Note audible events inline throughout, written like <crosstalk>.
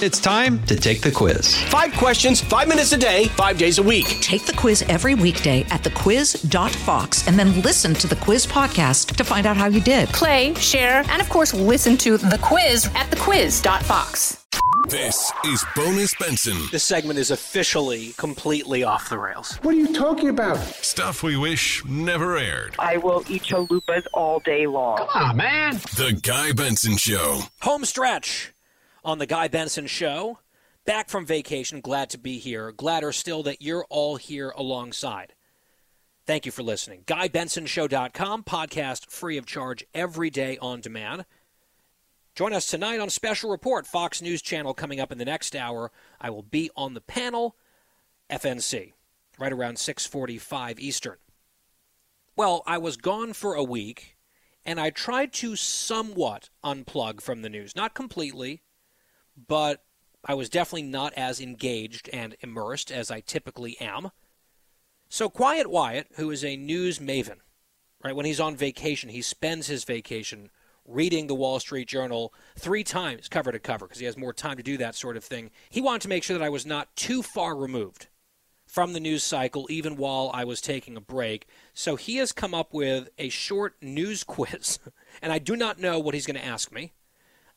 It's time to take the quiz. Five questions, five minutes a day, five days a week. Take the quiz every weekday at thequiz.fox and then listen to the quiz podcast to find out how you did. Play, share, and of course, listen to the quiz at thequiz.fox. This is Bonus Benson. This segment is officially completely off the rails. What are you talking about? Stuff we wish never aired. I will eat chalupas all day long. Come on, man. The Guy Benson Show. Home stretch on the Guy Benson Show. Back from vacation, glad to be here. Gladder still that you're all here alongside. Thank you for listening. GuyBensonShow.com, podcast free of charge every day on demand. Join us tonight on Special Report, Fox News Channel coming up in the next hour. I will be on the panel, FNC, right around 645 Eastern. Well, I was gone for a week, and I tried to somewhat unplug from the news. Not completely, but I was definitely not as engaged and immersed as I typically am. So, Quiet Wyatt, who is a news maven, right, when he's on vacation, he spends his vacation reading the Wall Street Journal three times cover to cover because he has more time to do that sort of thing. He wanted to make sure that I was not too far removed from the news cycle, even while I was taking a break. So he has come up with a short news <laughs> quiz, and I do not know what he's going to ask me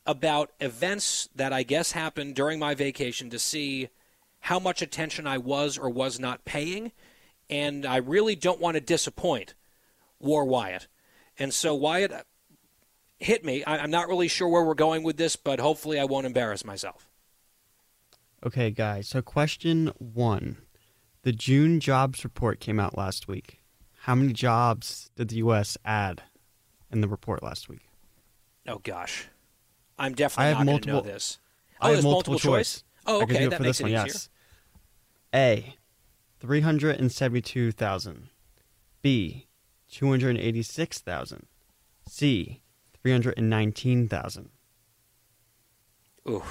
about events that I guess happened during my vacation to see how much attention I was or was not paying. And I really don't want to disappoint War Wyatt. And so, Wyatt, uh, hit me. I, am not really sure where we're going with this, but hopefully I won't embarrass myself. Okay, guys. So, question one The June jobs report came out last week. How many jobs did the U.S. add in the report last week? Oh, gosh. I'm definitely not going to know this. Oh, I there's multiple, multiple choice. choice? Oh, okay. That makes it one, easier. yes. A. 372,000. B. 286,000. C. 319,000. Ooh.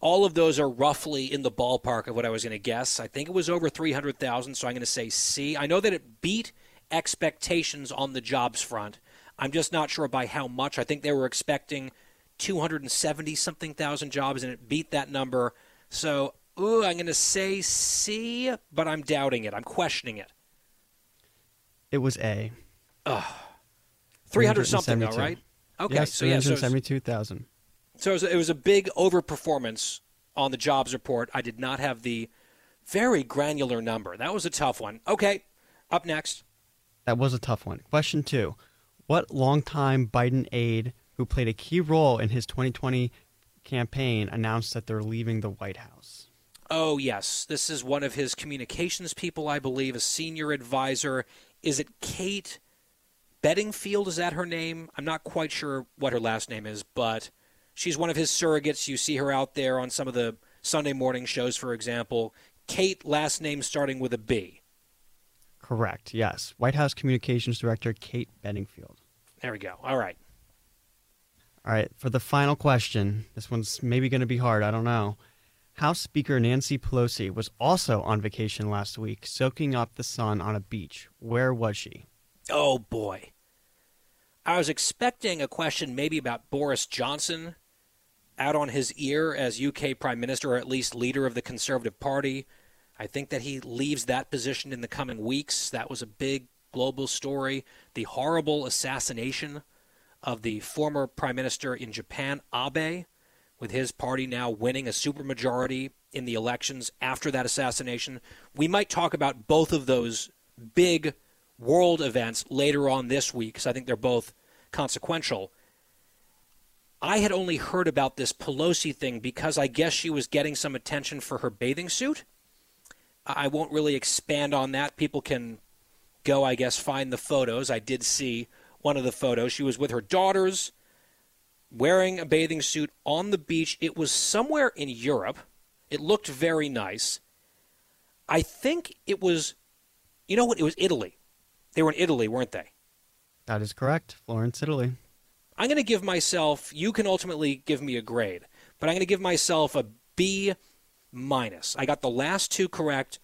All of those are roughly in the ballpark of what I was going to guess. I think it was over 300,000, so I'm going to say C. I know that it beat expectations on the jobs front. I'm just not sure by how much. I think they were expecting 270 something thousand jobs, and it beat that number. So, ooh, I'm going to say C, but I'm doubting it. I'm questioning it. It was A. Ugh. 300 something, though, right? Okay, Yes, so yeah, so it's- 372,000. So it was, it was a big overperformance on the jobs report. I did not have the very granular number. That was a tough one. Okay, up next. That was a tough one. Question two What longtime Biden aide who played a key role in his 2020 campaign announced that they're leaving the White House? Oh, yes. This is one of his communications people, I believe, a senior advisor. Is it Kate Bedingfield? Is that her name? I'm not quite sure what her last name is, but she's one of his surrogates. You see her out there on some of the Sunday morning shows, for example. Kate, last name starting with a B. Correct, yes. White House Communications Director Kate Bedingfield. There we go. All right. All right, for the final question, this one's maybe going to be hard, I don't know. House Speaker Nancy Pelosi was also on vacation last week, soaking up the sun on a beach. Where was she? Oh boy. I was expecting a question maybe about Boris Johnson out on his ear as UK Prime Minister, or at least leader of the Conservative Party. I think that he leaves that position in the coming weeks. That was a big global story. The horrible assassination of the former Prime Minister in Japan, Abe, with his party now winning a supermajority in the elections after that assassination. We might talk about both of those big world events later on this week because I think they're both consequential. I had only heard about this Pelosi thing because I guess she was getting some attention for her bathing suit. I won't really expand on that. People can go, I guess, find the photos. I did see one of the photos. She was with her daughters wearing a bathing suit on the beach. It was somewhere in Europe. It looked very nice. I think it was, you know what? It was Italy. They were in Italy, weren't they? That is correct. Florence, Italy. I'm going to give myself, you can ultimately give me a grade, but I'm going to give myself a B minus. I got the last two correct,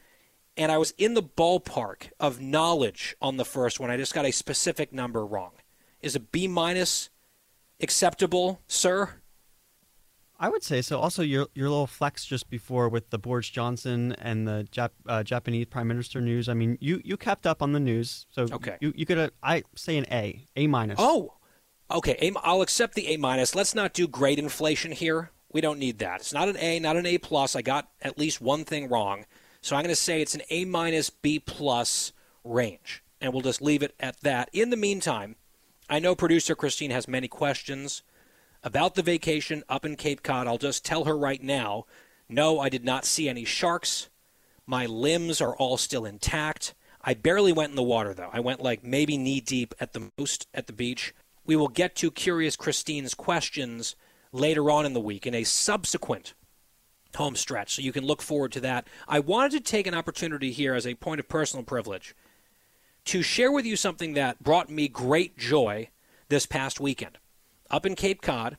and I was in the ballpark of knowledge on the first one. I just got a specific number wrong. Is a B minus acceptable, sir? I would say so. Also, your your little flex just before with the Boris Johnson and the Jap, uh, Japanese Prime Minister news. I mean, you you kept up on the news, so Okay. you you could uh, I say an A, A minus. Oh, okay. A, I'll accept the A minus. Let's not do grade inflation here. We don't need that. It's not an A, not an A plus. I got at least one thing wrong, so I'm going to say it's an A minus B plus range, and we'll just leave it at that. In the meantime, I know producer Christine has many questions about the vacation up in Cape Cod. I'll just tell her right now. No, I did not see any sharks. My limbs are all still intact. I barely went in the water, though. I went like maybe knee deep at the most at the beach. We will get to Curious Christine's questions later on in the week in a subsequent home stretch, so you can look forward to that. I wanted to take an opportunity here as a point of personal privilege to share with you something that brought me great joy this past weekend. Up in Cape Cod,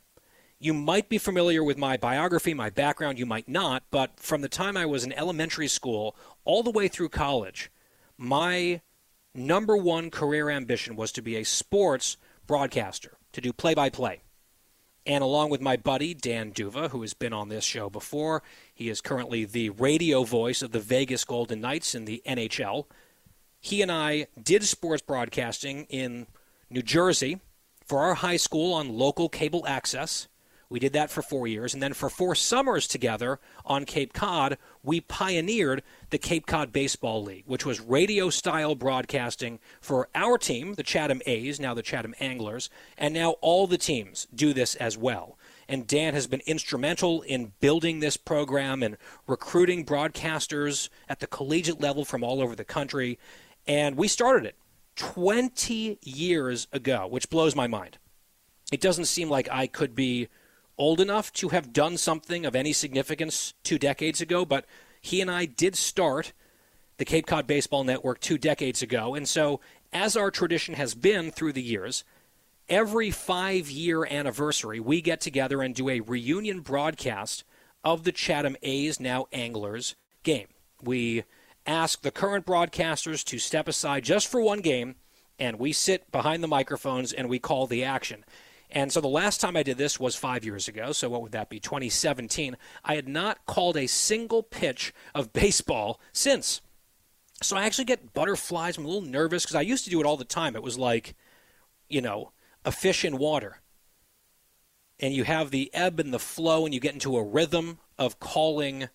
you might be familiar with my biography, my background, you might not, but from the time I was in elementary school all the way through college, my number one career ambition was to be a sports broadcaster, to do play by play. And along with my buddy, Dan Duva, who has been on this show before, he is currently the radio voice of the Vegas Golden Knights in the NHL. He and I did sports broadcasting in New Jersey for our high school on local cable access. We did that for four years. And then for four summers together on Cape Cod, we pioneered the Cape Cod Baseball League, which was radio style broadcasting for our team, the Chatham A's, now the Chatham Anglers. And now all the teams do this as well. And Dan has been instrumental in building this program and recruiting broadcasters at the collegiate level from all over the country. And we started it 20 years ago, which blows my mind. It doesn't seem like I could be old enough to have done something of any significance two decades ago, but he and I did start the Cape Cod Baseball Network two decades ago. And so, as our tradition has been through the years, every five year anniversary, we get together and do a reunion broadcast of the Chatham A's, now Anglers, game. We ask the current broadcasters to step aside just for one game, and we sit behind the microphones and we call the action. And so the last time I did this was five years ago. So what would that be? 2017. I had not called a single pitch of baseball since. So I actually get butterflies. I'm a little nervous because I used to do it all the time. It was like, you know, a fish in water. And you have the ebb and the flow, and you get into a rhythm of calling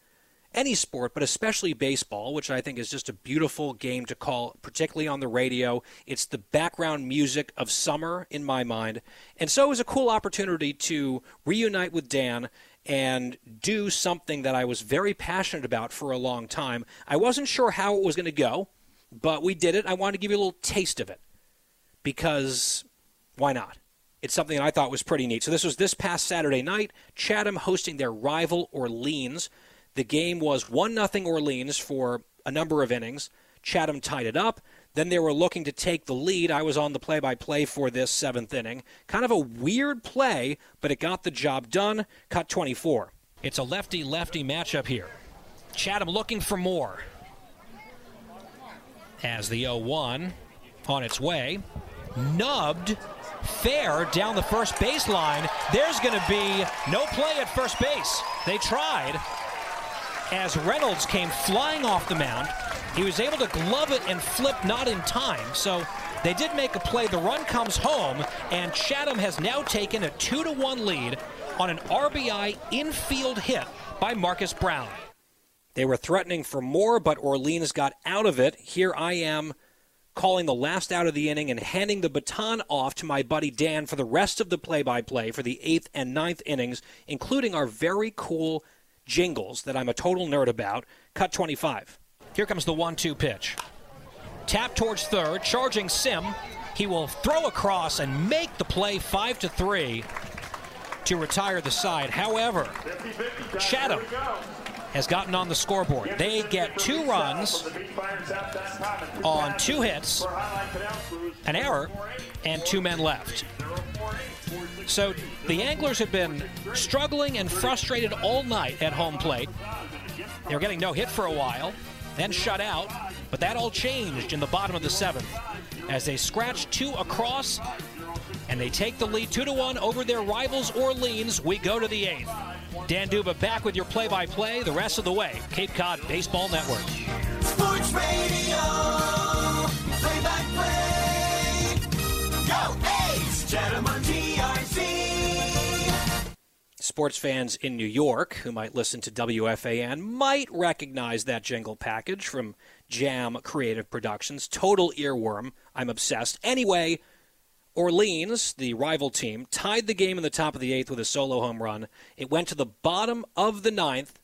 any sport, but especially baseball, which I think is just a beautiful game to call, particularly on the radio. It's the background music of summer in my mind. And so it was a cool opportunity to reunite with Dan and do something that I was very passionate about for a long time. I wasn't sure how it was going to go, but we did it. I wanted to give you a little taste of it because why not? It's something that I thought was pretty neat. So this was this past Saturday night, Chatham hosting their rival Orleans. The game was 1 0 Orleans for a number of innings. Chatham tied it up. Then they were looking to take the lead. I was on the play by play for this seventh inning. Kind of a weird play, but it got the job done. Cut 24. It's a lefty lefty matchup here. Chatham looking for more. As the 0 1 on its way. Nubbed fair down the first baseline. There's going to be no play at first base. They tried as Reynolds came flying off the mound. He was able to glove it and flip not in time. So they did make a play. The run comes home, and Chatham has now taken a 2 to 1 lead on an RBI infield hit by Marcus Brown. They were threatening for more, but Orleans got out of it. Here I am calling the last out of the inning and handing the baton off to my buddy Dan for the rest of the play by play for the eighth and ninth innings, including our very cool jingles that I'm a total nerd about. Cut 25. Here comes the 1 2 pitch. Tap towards third, charging Sim. He will throw across and make the play 5 to 3 to retire the side. However, Chatham has gotten on the scoreboard. They get two runs on two hits, an error, and two men left. So the Anglers have been struggling and frustrated all night at home plate. They were getting no hit for a while, then shut out, but that all changed in the bottom of the seventh as they scratch two across and they take the lead two to one over their rivals Orleans. We go to the eighth. Dan Duva back with your play by play the rest of the way. Cape Cod Baseball Network. Sports Radio. Sports fans in New York who might listen to WFAN might recognize that jingle package from Jam Creative Productions. Total earworm. I'm obsessed. Anyway, Orleans, the rival team, tied the game in the top of the eighth with a solo home run. It went to the bottom of the ninth.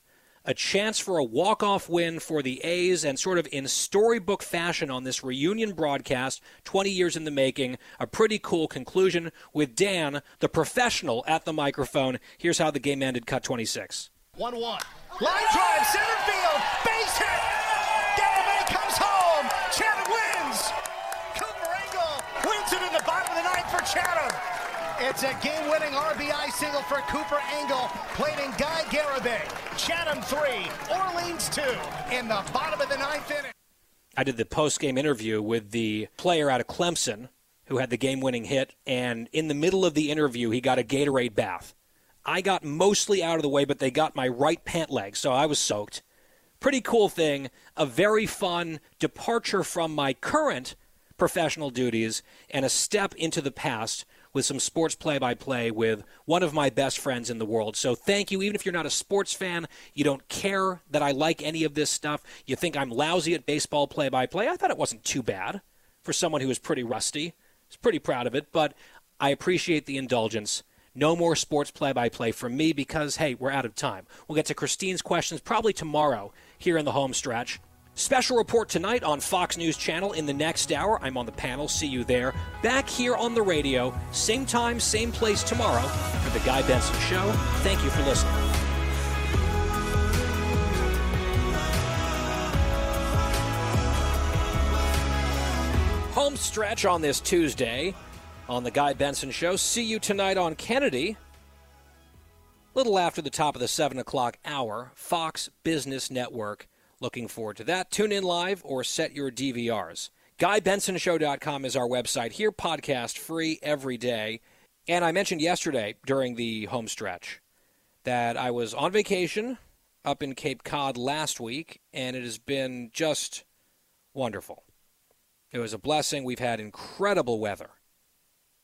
A chance for a walk-off win for the A's, and sort of in storybook fashion on this reunion broadcast, 20 years in the making, a pretty cool conclusion with Dan, the professional, at the microphone. Here's how the game ended, cut 26. 1 1. Line drive, center field, base It's a game winning RBI single for Cooper Ingle, played in Guy Garibay. Chatham 3, Orleans 2 in the bottom of the ninth inning. I did the post-game interview with the player out of Clemson who had the game-winning hit, and in the middle of the interview, he got a Gatorade bath. I got mostly out of the way, but they got my right pant leg, so I was soaked. Pretty cool thing. A very fun departure from my current professional duties and a step into the past with some sports play by play with one of my best friends in the world. So thank you. Even if you're not a sports fan, you don't care that I like any of this stuff, you think I'm lousy at baseball play by play, I thought it wasn't too bad for someone who was pretty rusty. I was pretty proud of it, but I appreciate the indulgence. No more sports play by play from me because, hey, we're out of time. We'll get to Christine's questions probably tomorrow here in the home stretch. Special report tonight on Fox News Channel in the next hour. I'm on the panel. See you there. Back here on the radio, same time, same place tomorrow for The Guy Benson Show. Thank you for listening. Home stretch on this Tuesday on The Guy Benson Show. See you tonight on Kennedy. Little after the top of the 7 o'clock hour, Fox Business Network. Looking forward to that. Tune in live or set your DVRs. GuyBensonShow.com is our website. Here, podcast free every day. And I mentioned yesterday during the home stretch that I was on vacation up in Cape Cod last week, and it has been just wonderful. It was a blessing. We've had incredible weather.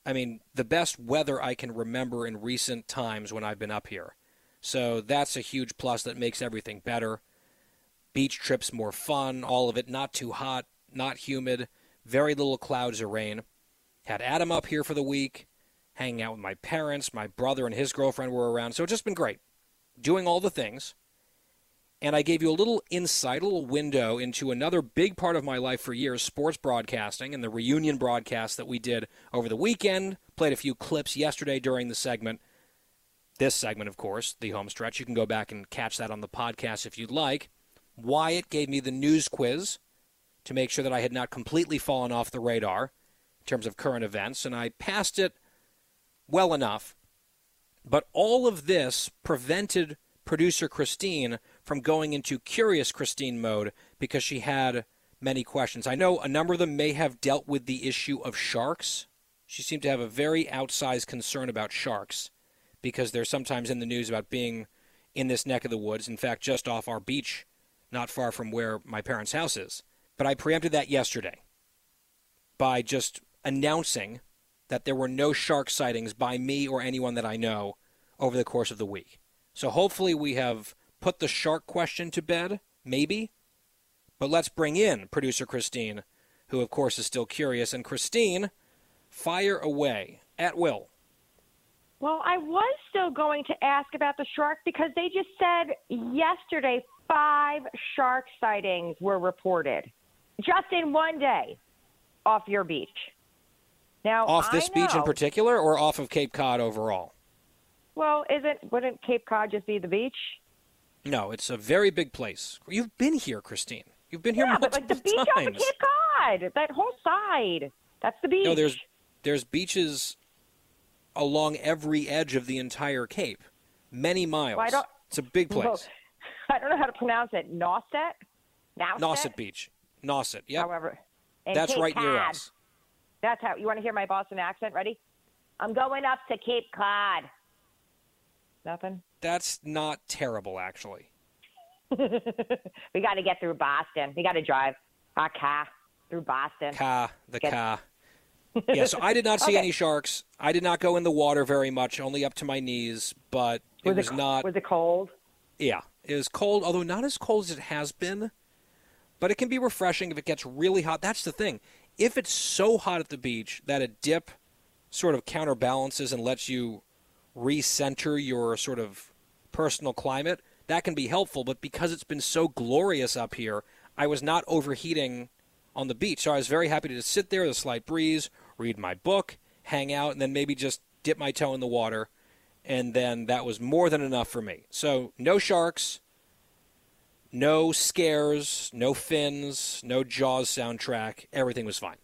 I mean, the best weather I can remember in recent times when I've been up here. So that's a huge plus that makes everything better beach trips more fun, all of it not too hot, not humid, very little clouds or rain. Had Adam up here for the week, hanging out with my parents, my brother and his girlfriend were around, so it's just been great. Doing all the things. And I gave you a little insight, a little window into another big part of my life for years sports broadcasting and the reunion broadcast that we did over the weekend. Played a few clips yesterday during the segment. This segment, of course, the home stretch. You can go back and catch that on the podcast if you'd like. Wyatt gave me the news quiz to make sure that I had not completely fallen off the radar in terms of current events, and I passed it well enough. But all of this prevented producer Christine from going into curious Christine mode because she had many questions. I know a number of them may have dealt with the issue of sharks. She seemed to have a very outsized concern about sharks because they're sometimes in the news about being in this neck of the woods, in fact, just off our beach not far from where my parents' house is. But I preempted that yesterday by just announcing that there were no shark sightings by me or anyone that I know over the course of the week. So hopefully we have put the shark question to bed, maybe. But let's bring in producer Christine, who of course is still curious. And Christine, fire away at will. Well, I was still going to ask about the shark because they just said yesterday five shark sightings were reported just in one day off your beach. Now, off this know, beach in particular, or off of Cape Cod overall? Well, isn't wouldn't Cape Cod just be the beach? No, it's a very big place. You've been here, Christine. You've been here yeah, multiple but like the beach times. off of Cape Cod, that whole side, that's the beach. No, there's there's beaches along every edge of the entire Cape, many miles. Well, it's a big place. Well, I don't know how to pronounce it. Nauset? Nauset? Nauset Beach. Nauset, yeah. However, That's Cape right near us. That's how you want to hear my Boston accent. Ready? I'm going up to Cape Cod. Nothing. that's not terrible, actually. <laughs> we got to get through Boston. We got to drive our car through Boston. Car, the Get- car. <laughs> yeah, so I did not see Okay. any sharks. I did not go in the water very much, only up to my knees, but it Was was, it- not. Was it cold? Yeah, was cold, although not as cold as it has been. But it can be refreshing if it gets really hot. That's the thing. If it's so hot at the beach that a dip sort of counterbalances and lets you recenter your sort of personal climate, that can be helpful. But because it's been so glorious up here, I was not overheating on the beach. So I was very happy to just sit there, the slight breeze, read my book, hang out, and then maybe just dip my toe in the water. And then that was more than enough for me. So no sharks, no scares, no fins, no Jaws soundtrack. Everything was fine.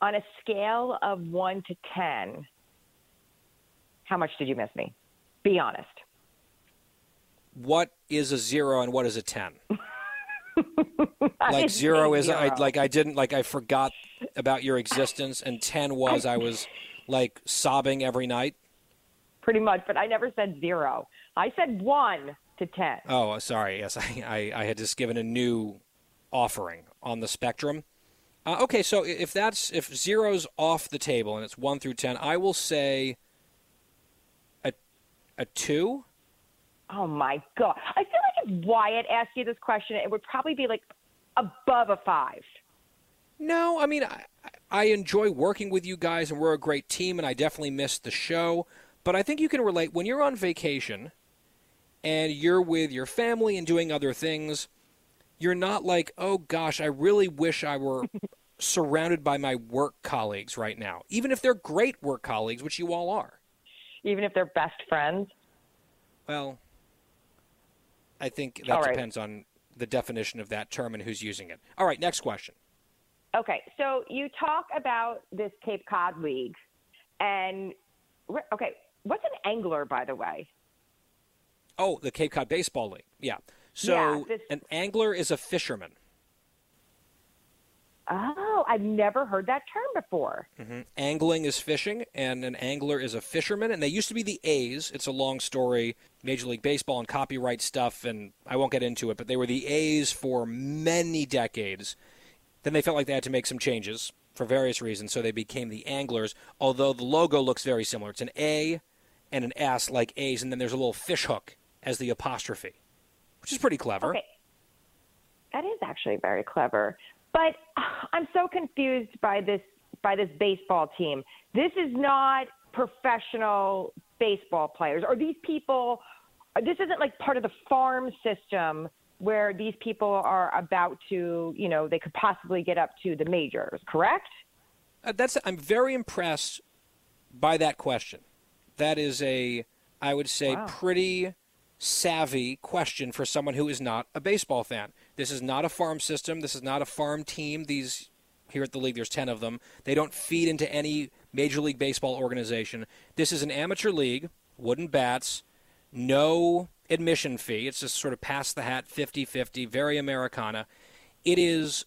On a scale of one to ten, how much did you miss me? Be honest. What is a zero and what is a ten? <laughs> Like zero is I like I didn't like I forgot about your existence, and ten was I was like sobbing every night. Pretty much, but I never said zero. I said one to ten. Oh, sorry. Yes, <laughs> I, I, I had just given a new offering on the spectrum. Uh, okay, so if that's if zero's off the table and it's one through ten, I will say a a two. Oh my god! I feel like if Wyatt asked you this question, it would probably be like above a five. No, I mean I, I enjoy working with you guys, and we're a great team, and I definitely missed the show. But I think you can relate when you're on vacation and you're with your family and doing other things. You're not like, oh gosh, I really wish I were <laughs> surrounded by my work colleagues right now, even if they're great work colleagues, which you all are. Even if they're best friends. Well, I think that right. depends on the definition of that term and who's using it. All right, next question. Okay, so you talk about this Cape Cod League, and okay, what's an angler, by the way? Oh, the Cape Cod Baseball League. Yeah. So Yeah, this- an angler is a fisherman. Oh, I've never heard that term before. hmm Angling is fishing, and an angler is a fisherman. And they used to be the A's. It's a long story, Major League Baseball and copyright stuff, and I won't get into it. But they were the A's for many decades. Then they felt like they had to make some changes for various reasons, so they became the Anglers. Although the logo looks very similar, it's an A and an S like A's, and then there's a little fish hook as the apostrophe, which is pretty clever. Okay. That is actually very clever. But <laughs> I'm so confused by this by this baseball team. This is not professional baseball players or these people this isn't like part of the farm system where these people are about to, you know, they could possibly get up to the majors, correct? Uh, that's I'm very impressed by that question. That is a I would say Wow. pretty savvy question for someone who is not a baseball fan. This is not a farm system. This is not a farm team. These here at the league there's 10 of them. They don't feed into any major league baseball organization. This is an amateur league, wooden bats, no admission fee. It's just sort of pass the hat 50-50, very Americana. It is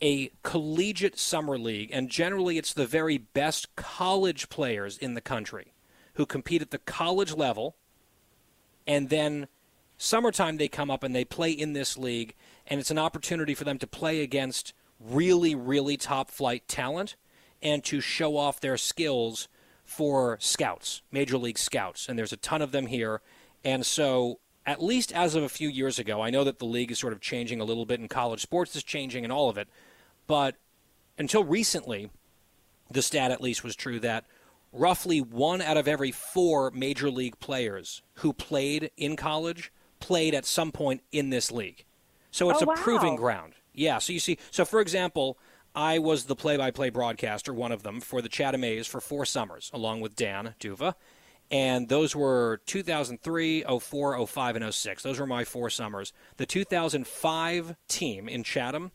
a collegiate summer league, and generally it's the very best college players in the country who compete at the college level, and then summertime they come up and they play in this league, and it's an opportunity for them to play against really, really top flight talent and to show off their skills for scouts, major league scouts, and there's a ton of them here, and so. At least as of a few years ago, I know that the league is sort of changing a little bit, and college sports is changing, and all of it. But until recently, the stat at least was true that roughly one out of every four major league players who played in college played at some point in this league. So it's Oh, a proving ground. Yeah. So you see, so for example, I was the play by play broadcaster, one of them, for the Chatham A's for four summers, along with Dan Duva. And those were 2003, 04, 05, and 06. Those were my four summers. The 2005 team in Chatham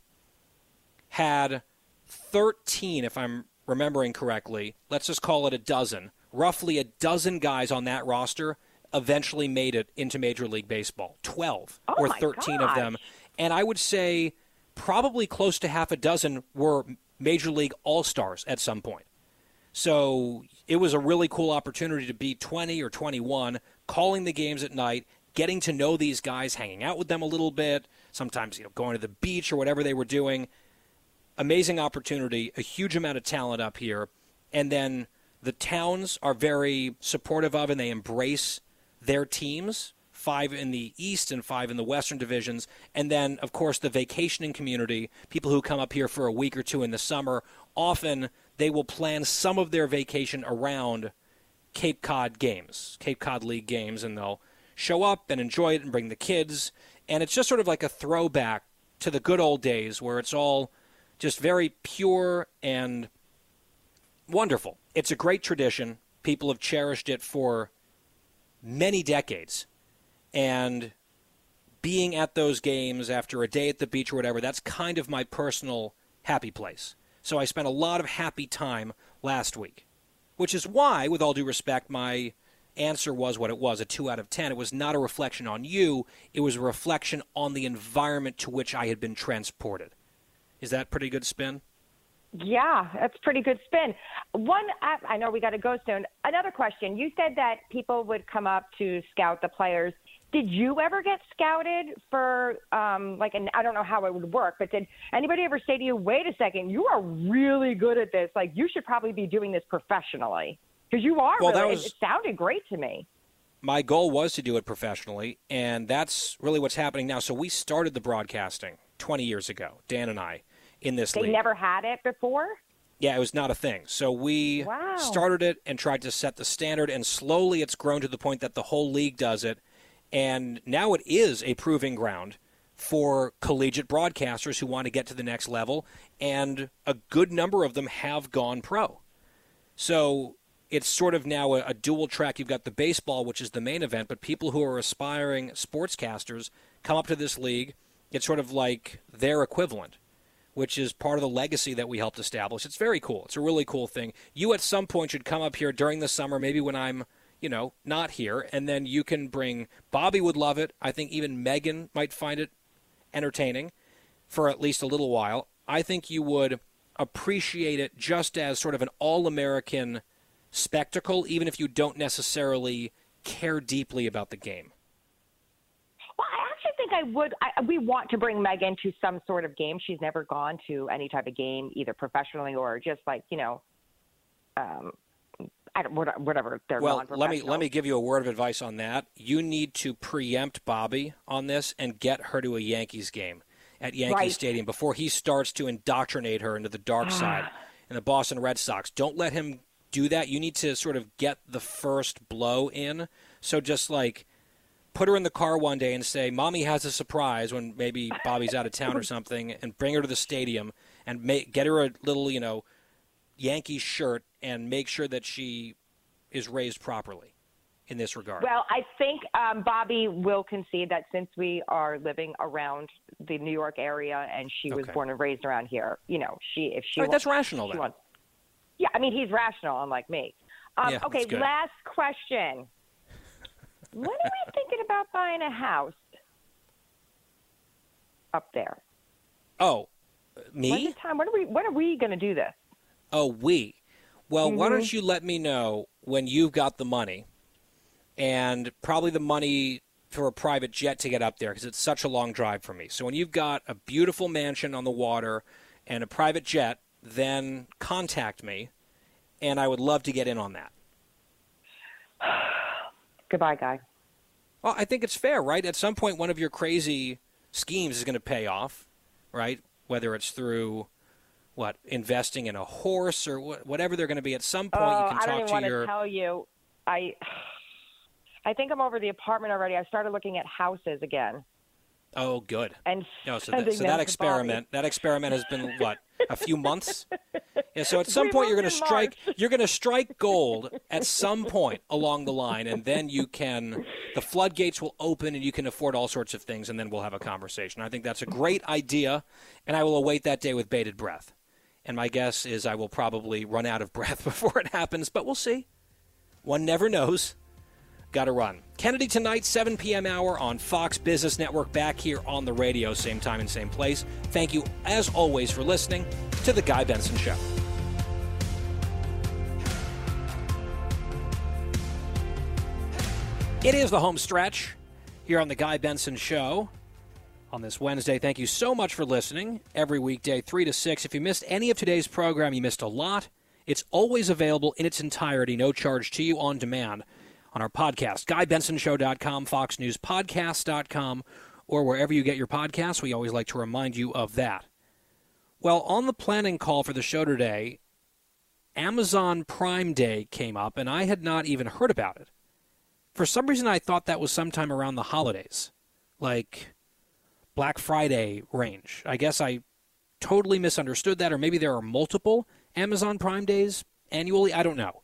had 13, if I'm remembering correctly, let's just call it a dozen, roughly a dozen guys on that roster eventually made it into Major League Baseball. 12 Oh or my 13 of them. And I would say probably close to half a dozen were Major League All Stars at some point. So it was a really cool opportunity to be 20 or 21, calling the games at night, getting to know these guys, hanging out with them a little bit, sometimes you know going to the beach or whatever they were doing. Amazing opportunity, a huge amount of talent up here, and then the towns are very supportive of and they embrace their teams five in the east and five in the western divisions and then of course the vacationing community people who come up here for a week or two in the summer. Often they will plan some of their vacation around cape cod games cape cod league games and they'll show up and enjoy it and bring the kids. And it's just sort of like a throwback to the good old days where it's all just very pure and wonderful. It's a great tradition. People have cherished it for many decades. And being at those games after a day at the beach or whatever, that's kind of my personal happy place. So I spent a lot of happy time last week, which is why, with all due respect, my answer was what it was a 2 out of 10. It was not a reflection on you, it was a reflection on the environment to which I had been transported. Is that pretty good spin? Yeah, that's pretty good spin. One, I, know we got to go soon. Another question. You said that people would come up to scout the players. Did you ever get scouted for, um, like, an, I don't know how it would work, but did anybody ever say to you, wait a second, you are really good at this. Like, you should probably be doing this professionally? Because you are Well, really, that it- it sounded great to me. my goal was to do it professionally, and that's really what's happening now. So we started the broadcasting 20 years ago, Dan and I, in this They league. never had it before? Yeah, it was not a thing. So we Wow. started it and tried to set the standard, and slowly it's grown to the point that the whole league does it. And now it is a proving ground for collegiate broadcasters who want to get to the next level, and a good number of them have gone pro. So it's sort of now a, a dual track. You've got the baseball, which is the main event, but people who are aspiring sportscasters come up to this league. It's sort of like their equivalent which is part of the legacy that we helped establish. It's very cool. It's a really cool thing. You at some point should come up here during the summer, maybe when I'm, you know, not here, and then you can bring. Bobby would love it. I think even Megan might find it entertaining for at least a little while. I think you would appreciate it just as sort of an all-American spectacle, even if you don't necessarily care deeply about the game. Well, I actually think I would. I, we want to bring Megan to some sort of game. She's never gone to any type of game, either professionally or just like you know, um, I don't, whatever they're Well, let me let me give you a word of advice on that. You need to preempt Bobby on this and get her to a Yankees game at Yankee Right. Stadium before he starts to indoctrinate her into the dark side and the Boston Red Sox. Don't let him do that. You need to sort of get the first blow in. So just like put her in the car one day and say, "Mommy has a surprise" when maybe Bobby's out of town or <laughs> something, and bring her to the stadium and make, get her a little, you know, Yankees shirt and make sure that she is raised properly in this regard. Well, I think um, Bobby will concede that since we are living around the New York area and she was Okay. born and raised around here, you know, she if she right, wants, that's rational then. wants- yeah, I mean he's rational, unlike me. Um, Yeah, okay, last question. When are we thinking about buying a house up there? oh, When's me? the time? When are we? When are we going to do this? Oh, we. Well, why Mm-hmm. don't you let me know when you've got the money, and probably the money for a private jet to get up there because it's such a long drive for me. So when you've got a beautiful mansion on the water and a private jet, then contact me, and I would love to get in on that. <sighs> <sighs> <sighs> Goodbye, guy. Well, I think it's fair, right? At some point, one of your crazy schemes is going to pay off, right? Whether it's through what investing in a horse or wh- whatever they're going to be. At some point, oh, you can I don't even to want your. to tell you. I. <sighs> I think I'm over the apartment already. I started looking at houses again. Oh, good. And so, that, so that to experiment, that experiment has been what a few months. Yeah, so at <laughs> some We point you're going to strike, March. you're going to strike gold at some point along the line, and then you can, the floodgates will open, and you can afford all sorts of things, and then we'll have a conversation. I think that's a great idea, and I will await that day with bated breath. And my guess is I will probably run out of breath <laughs> before it happens, but we'll see. One never knows. Got to run. Kennedy tonight, 7 p.m. hour on Fox Business Network, back here on the radio, same time and same place. Thank you, as always, for listening to The Guy Benson Show. It is the home stretch here on the Guy Benson Show on this Wednesday. Thank you so much for listening every weekday, 3 to 6. If you missed any of today's program, you missed a lot. It's always available in its entirety, no charge to you on demand on our podcast, GuyBensonShow.com, FoxNewsPodcast.com, or wherever you get your podcasts. We always like to remind you of that. Well, on the planning call for the show today, Amazon Prime Day came up, and I had not even heard about it. For some reason, I thought that was sometime around the holidays, like Black Friday range. I guess I totally misunderstood that, or maybe there are multiple Amazon Prime Days annually. I don't know.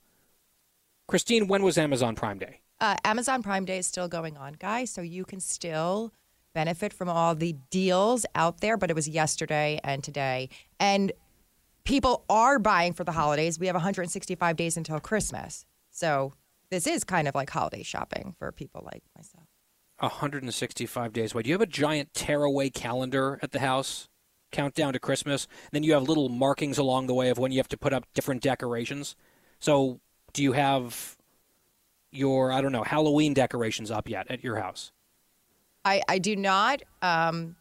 Christine, when was Amazon Prime Day? Uh, Amazon Prime Day is still going on, guys, so you can still benefit from all the deals out there, but it was yesterday and today. And people are buying for the holidays. We have 165 days until Christmas. So this is kind of like holiday shopping for people like myself. 165 days away. Do you have a giant tearaway calendar at the house? Countdown to Christmas. Then you have little markings along the way of when you have to put up different decorations. So, do you have your, I don't know, Halloween decorations up yet at your house? I, I do not. Um,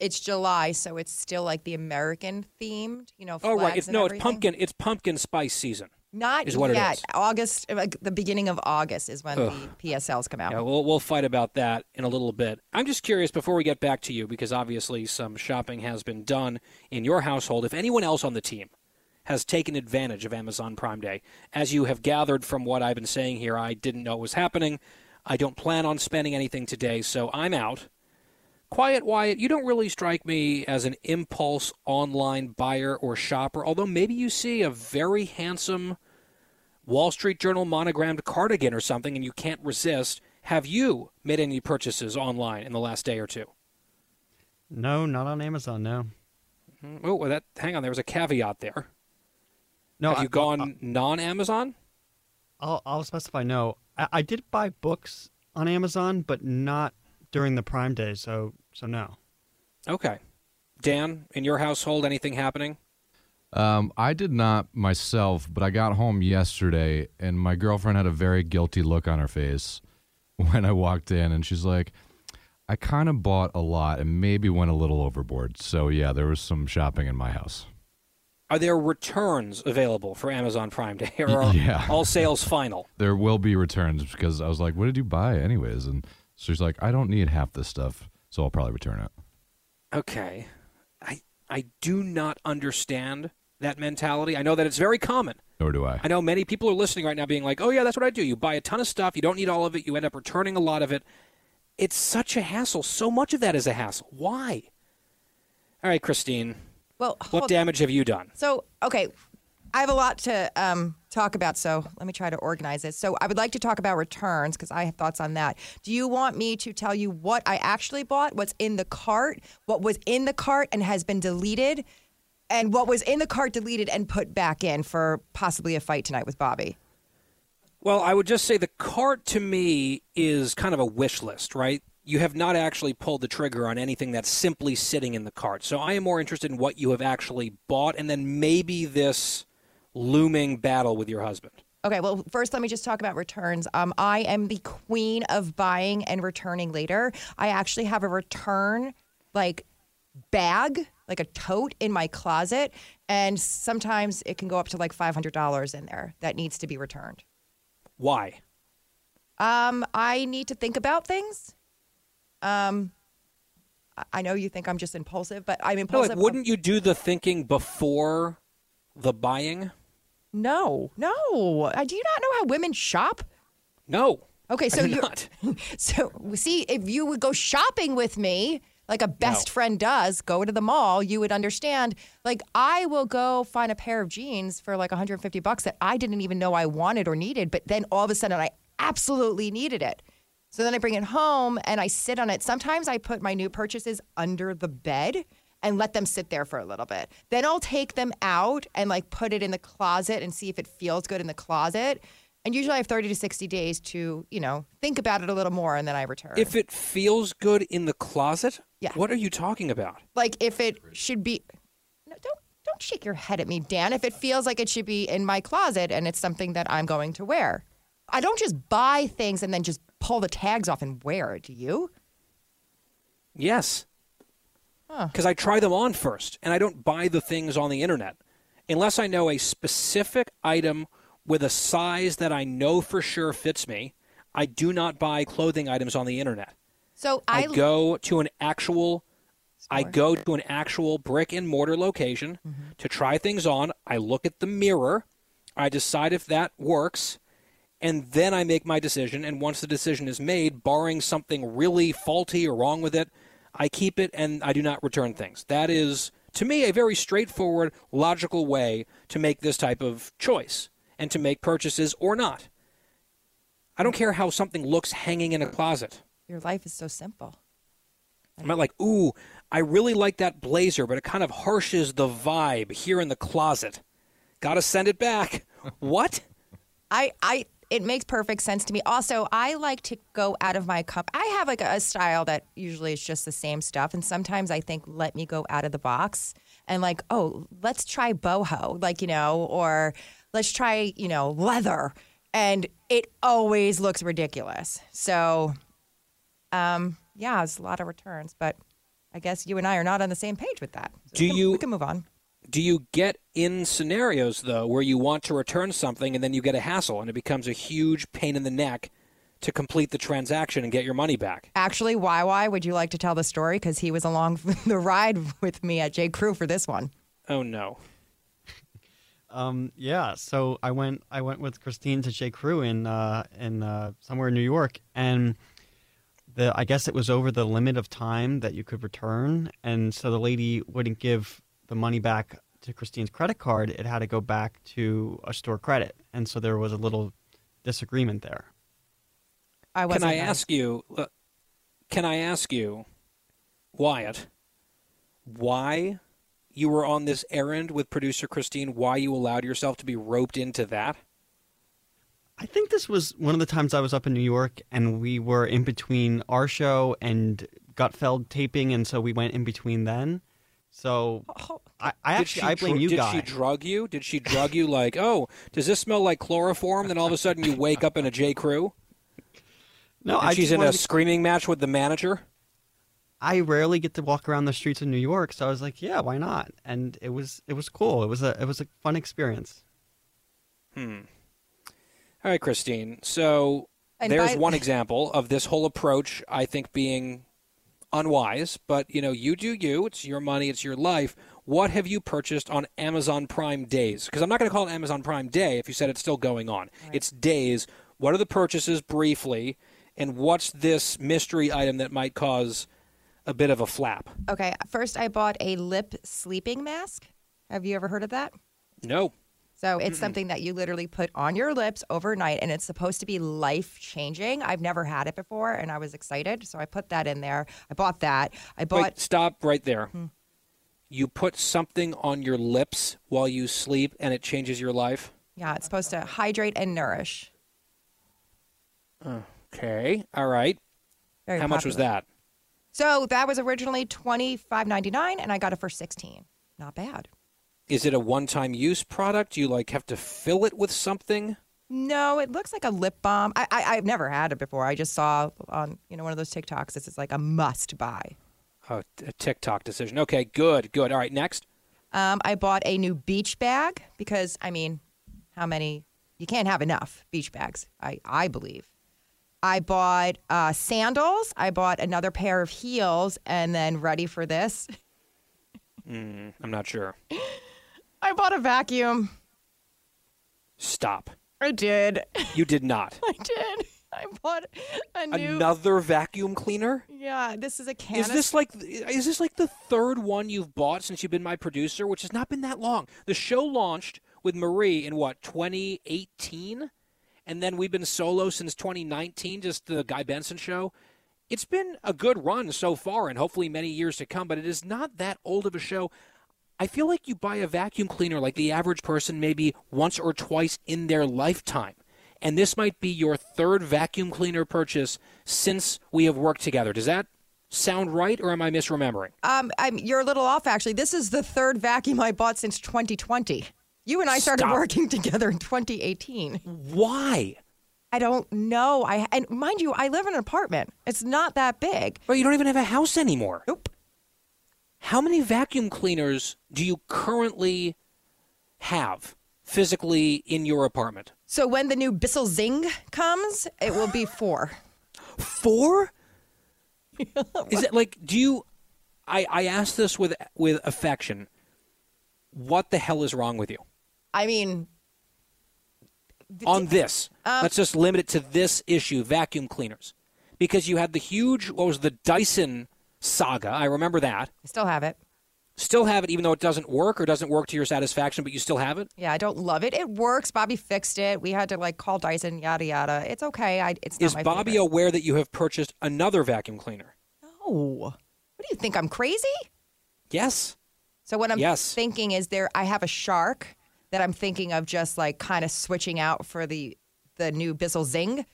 it's July, so it's still like the American themed, you know. Oh, right. It's no, it's pumpkin. It's pumpkin spice season. Not is what yet. is. August, like the beginning of August is when Ugh. the PSLs come out. Yeah, we'll, we'll fight about that in a little bit. I'm just curious before we get back to you, because obviously some shopping has been done in your household. If anyone else on the team has taken advantage of Amazon Prime Day, as you have gathered from what I've been saying here, I didn't know it was happening. I don't plan on spending anything today, so I'm out. Quiet Wyatt, you don't really strike me as an impulse online buyer or shopper, although maybe you see a very handsome Wall Street Journal monogrammed cardigan or something and you can't resist. Have you made any purchases online in the last day or two? No, not on Amazon. No. Mm-hmm. Oh, well, that hang on. There was a caveat there. No, Have I- you gone non-Amazon? I'll, I'll specify no. I, I did buy books on Amazon, but not during the Prime Day. So so no. Okay. Dan, in your household, anything happening? Um, I did not myself, but I got home yesterday, and my girlfriend had a very guilty look on her face <laughs> when I walked in, and she's like, "I kind of bought a lot and maybe went a little overboard." So yeah, there was some shopping in my house. Are there returns available for Amazon Prime Day, <laughs> or are Yeah. all sales final? There will be returns because I was like, "What did you buy, anyways?" And she's like, "I don't need half this stuff, so I'll probably return it." Okay. I I do not understand that mentality. I know that it's very common. Nor do I. I know many people are listening right now being like, "Oh yeah, that's what I do. You buy a ton of stuff, you don't need all of it, you end up returning a lot of it." It's such a hassle. So much of that is a hassle. Why? All right, Christine. Well, What damage have you done? So, okay, I have a lot to um, talk about, so let me try to organize it. So, I would like to talk about returns because I have thoughts on that. Do you want me to tell you what I actually bought, what's in the cart, what was in the cart and has been deleted, and what was in the cart deleted and put back in for possibly a fight tonight with Bobby? Well, I would just say the cart to me is kind of a wish list, right? You have not actually pulled the trigger on anything that's simply sitting in the cart. So I am more interested in what you have actually bought and then maybe this looming battle with your husband. Okay, well, first let me just talk about returns. Um, I am the queen of buying and returning later. I actually have a return like bag, like a tote in my closet, and sometimes it can go up to like five hundred dollars in there that needs to be returned. Why? Um, I need to think about things. Um, I- know you think I'm just impulsive, but I'm No, impulsive. like, wouldn't you do the thinking before the buying? No, no. Do you not know how women shop? No. Okay, so you <laughs> so see if you would go shopping with me like a best No. friend does, go to the mall, you would understand. Like I will go find a pair of jeans for like 150 bucks that I didn't even know I wanted or needed, but then all of a sudden I absolutely needed it. So then I bring it home and I sit on it. Sometimes I put my new purchases under the bed and let them sit there for a little bit. Then I'll take them out and like put it in the closet and see if it feels good in the closet. And usually I have 30 to 60 days to, you know, think about it a little more and then I return. If it feels good in the closet? Yeah. What are you talking about? like if it should be no, don't don't shake your head at me, Dan. If it feels like it should be in my closet and it's something that I'm going to wear. I don't just buy things and then just pull the tags off and wear. Do you? Yes. Huh. Because I try them on first, and I don't buy the things on the internet unless I know a specific item with a size that I know for sure fits me. I do not buy clothing items on the internet. So I, I, go to an actual I go to an actual brick and mortar location mm-hmm. to try things on. I look at the mirror. I decide if that works, and then I make my decision. And once the decision is made, barring something really faulty or wrong with it, I keep it and I do not return things. That is, to me, a very straightforward, logical way to make this type of choice and to make purchases or not. I don't care how something looks hanging in a closet. Your life is so simple. I'm not like, ooh, I really like that blazer, but it kind of harshes the vibe here in the closet. Gotta send it back. <laughs> what? I, I, it makes perfect sense to me. Also, I like to go out of my cup. I have like a, a style that usually is just the same stuff, and sometimes I think, let me go out of the box and like, oh, let's try boho, like you know, or let's try you know leather, and it always looks ridiculous. So, um, yeah, it's a lot of returns, but I guess you and I are not on the same page with that. So Do we can- you- We can move on. Do you get in scenarios, though, where you want to return something and then you get a hassle and it becomes a huge pain in the neck to complete the transaction and get your money back? Actually, YY, would you like to tell the story? Because he was along <laughs> the ride with me at J. Crew for this one. Oh, no. <laughs> Um, yeah, so I went I went with Christine to J. Crew in uh, in uh, somewhere in New York, and the I guess it was over the limit of time that you could return, and so the lady wouldn't give the money back to Christine's credit card. It had to go back to a store credit, and so there was a little disagreement there. I Can wasn't I there. ask you, uh, can I ask you, Wyatt, why you were on this errand with producer Christine, why you allowed yourself to be roped into that? I think this was one of the times I was up in New York, and we were in between our show and Gutfeld taping, and so we went in between then. So I, I Did actually she I blame dr- you Did guys. she drug you? Did she drug you like, oh, does this smell like chloroform? Then all of a sudden you wake up in a J. Crew? No, and I she's in a to- screaming match with the manager? I rarely get to walk around the streets of New York, so I was like, yeah, why not? And it was it was cool. It was a it was a fun experience. Hmm. All right, Christine. So And there's by- one example of this whole approach, I think, being unwise. But, you know, you do you. It's your money, it's your life. What have you purchased on Amazon Prime Days? Because I'm not going to call it Amazon Prime Day if you said it's still going on. It's days. What are the purchases briefly? And what's this mystery item that might cause a bit of a flap? Okay, first I bought a lip sleeping mask. Have you ever heard of that? No. So it's mm-hmm. something that you literally put on your lips overnight, and it's supposed to be life changing. I've never had it before, and I was excited, so I put that in there. I bought that. I bought. Wait, stop right there. Hmm. You put something on your lips while you sleep and it changes your life? Yeah, it's supposed to hydrate and nourish. Okay. All right. Very How much was that? So that was originally twenty five ninety nine, and I got it for sixteen. Not bad. Is it a one-time use product? Do you like have to fill it with something? No, it looks like a lip balm. I, I I've never had it before. I just saw on you know one of those TikToks. This is like a must buy. Oh, a TikTok decision. Okay, good, good. All right, next. Um, I bought a new beach bag because I mean, how many? You can't have enough beach bags. I I believe. I bought uh, sandals. I bought another pair of heels, and then ready for this, Mm, I'm not sure. <laughs> I bought a vacuum. Stop. I did. You did not. <laughs> I did. I bought a new. Another vacuum cleaner? Yeah, this is a can. Is this like is this like the third one you've bought since you've been my producer, which has not been that long? The show launched with Marie in what 2018, and then we've been solo since 2019, just the Guy Benson show. It's been a good run so far, and hopefully many years to come. But it is not that old of a show. I feel like you buy a vacuum cleaner like the average person maybe once or twice in their lifetime. And this might be your third vacuum cleaner purchase since we have worked together. Does that sound right, or am I misremembering? Um, I'm, you're a little off actually. This is the third vacuum I bought since 2020. You and I started working <laughs> together in 2018. Why? I don't know. I and mind you, I live in an apartment. It's not that big. Well, you don't even have a house anymore. Nope. How many vacuum cleaners do you currently have physically in your apartment? So when the new Bissell Zing comes, it will be four. <gasps> Four? <laughs> Is it like do you I I ask this with with affection. What the hell is wrong with you? I mean, On this. Um, Let's just limit it to this issue, vacuum cleaners. Because you had the huge what was the Dyson saga. I remember that. I still have it. Still have it even though it doesn't work or doesn't work to your satisfaction, but you still have it? Yeah, I don't love it. It works. Bobby fixed it. We had to like call Dyson, yada yada. It's okay. I, it's not Is Bobby favorite. aware that you have purchased another vacuum cleaner? No. What do you think? I'm crazy? Yes. So what I'm Yes. thinking is there. I have a shark that I'm thinking of just like kind of switching out for the the new Bissell Zing.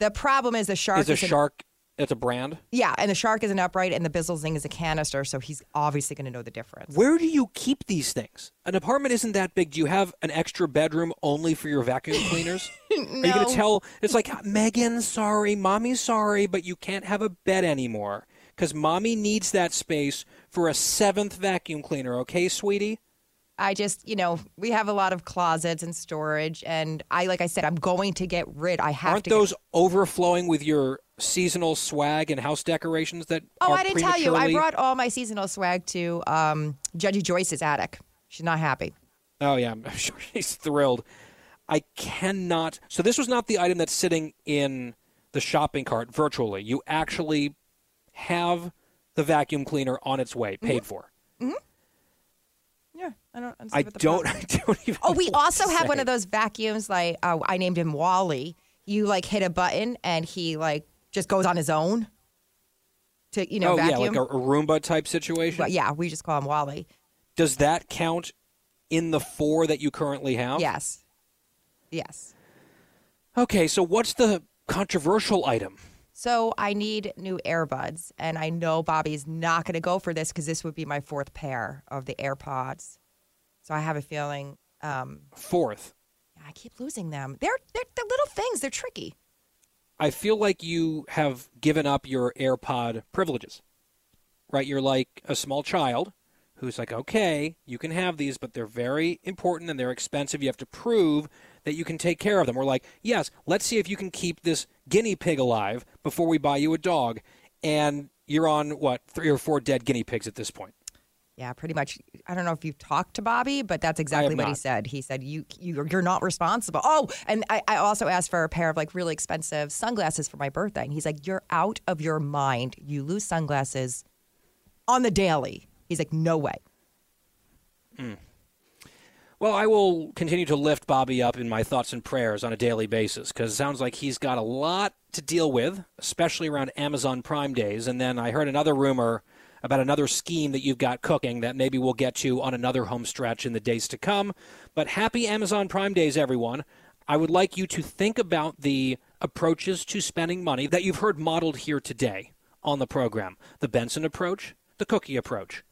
The problem is the shark is a shark it's a brand? Yeah, and the shark is an upright, and the Bissell Zing is a canister, so he's obviously going to know the difference. Where do you keep these things? An apartment isn't that big. Do you have an extra bedroom only for your vacuum cleaners? no. <laughs> Are you going to tell? It's like, Megan, sorry, mommy's sorry, but you can't have a bed anymore because mommy needs that space for a seventh vacuum cleaner. Okay, sweetie. I just, you know, we have a lot of closets and storage, and I, like I said, I'm going to get rid. I have Aren't to. those overflowing with your seasonal swag and house decorations that? oh, I didn't tell you. I brought all my seasonal swag to um, Judgy Joyce's attic. She's not happy. Oh yeah, I'm <laughs> sure she's thrilled. I cannot. So this was not the item that's sitting in the shopping cart virtually. You actually have the vacuum cleaner on its way, paid for. Yeah, I don't. I don't. <laughs> I don't even. Oh, we also have one of those vacuums. Like uh, I named him Wally. You like hit a button, and he like just goes on his own. To you know, oh vacuum. yeah, like a, a Roomba type situation. Well, yeah, we just call him Wally. Does that count in the four that you currently have? Yes. Yes. Okay, so what's the controversial item? So I need new earbuds, and I know Bobby's not going to go for this because this would be my fourth pair of the AirPods. So I have a feeling um, Fourth. I keep losing them. They're, they're they're little things. They're tricky. I feel like you have given up your AirPod privileges. Right? You're like a small child who's like, okay, you can have these, but they're very important and they're expensive. You have to prove that you can take care of them. We're like, yes, let's see if you can keep this guinea pig alive before we buy you a dog. And you're on, what, three or four dead guinea pigs at this point. Yeah, pretty much. I don't know if you've talked to Bobby, but that's exactly what he said. He said you, you you're not responsible. Oh, and I, I also asked for a pair of like really expensive sunglasses for my birthday, and he's like, "You're out of your mind. You lose sunglasses on the daily." He's like, "No way." Hmm. Well, I will continue to lift Bobby up in my thoughts and prayers on a daily basis because it sounds like he's got a lot to deal with, especially around Amazon Prime days. And then I heard another rumor about another scheme that you've got cooking that maybe we'll get to on another home stretch in the days to come. But happy Amazon Prime days, everyone. I would like you to think about the approaches to spending money that you've heard modeled here today on the program the Benson approach, the cookie approach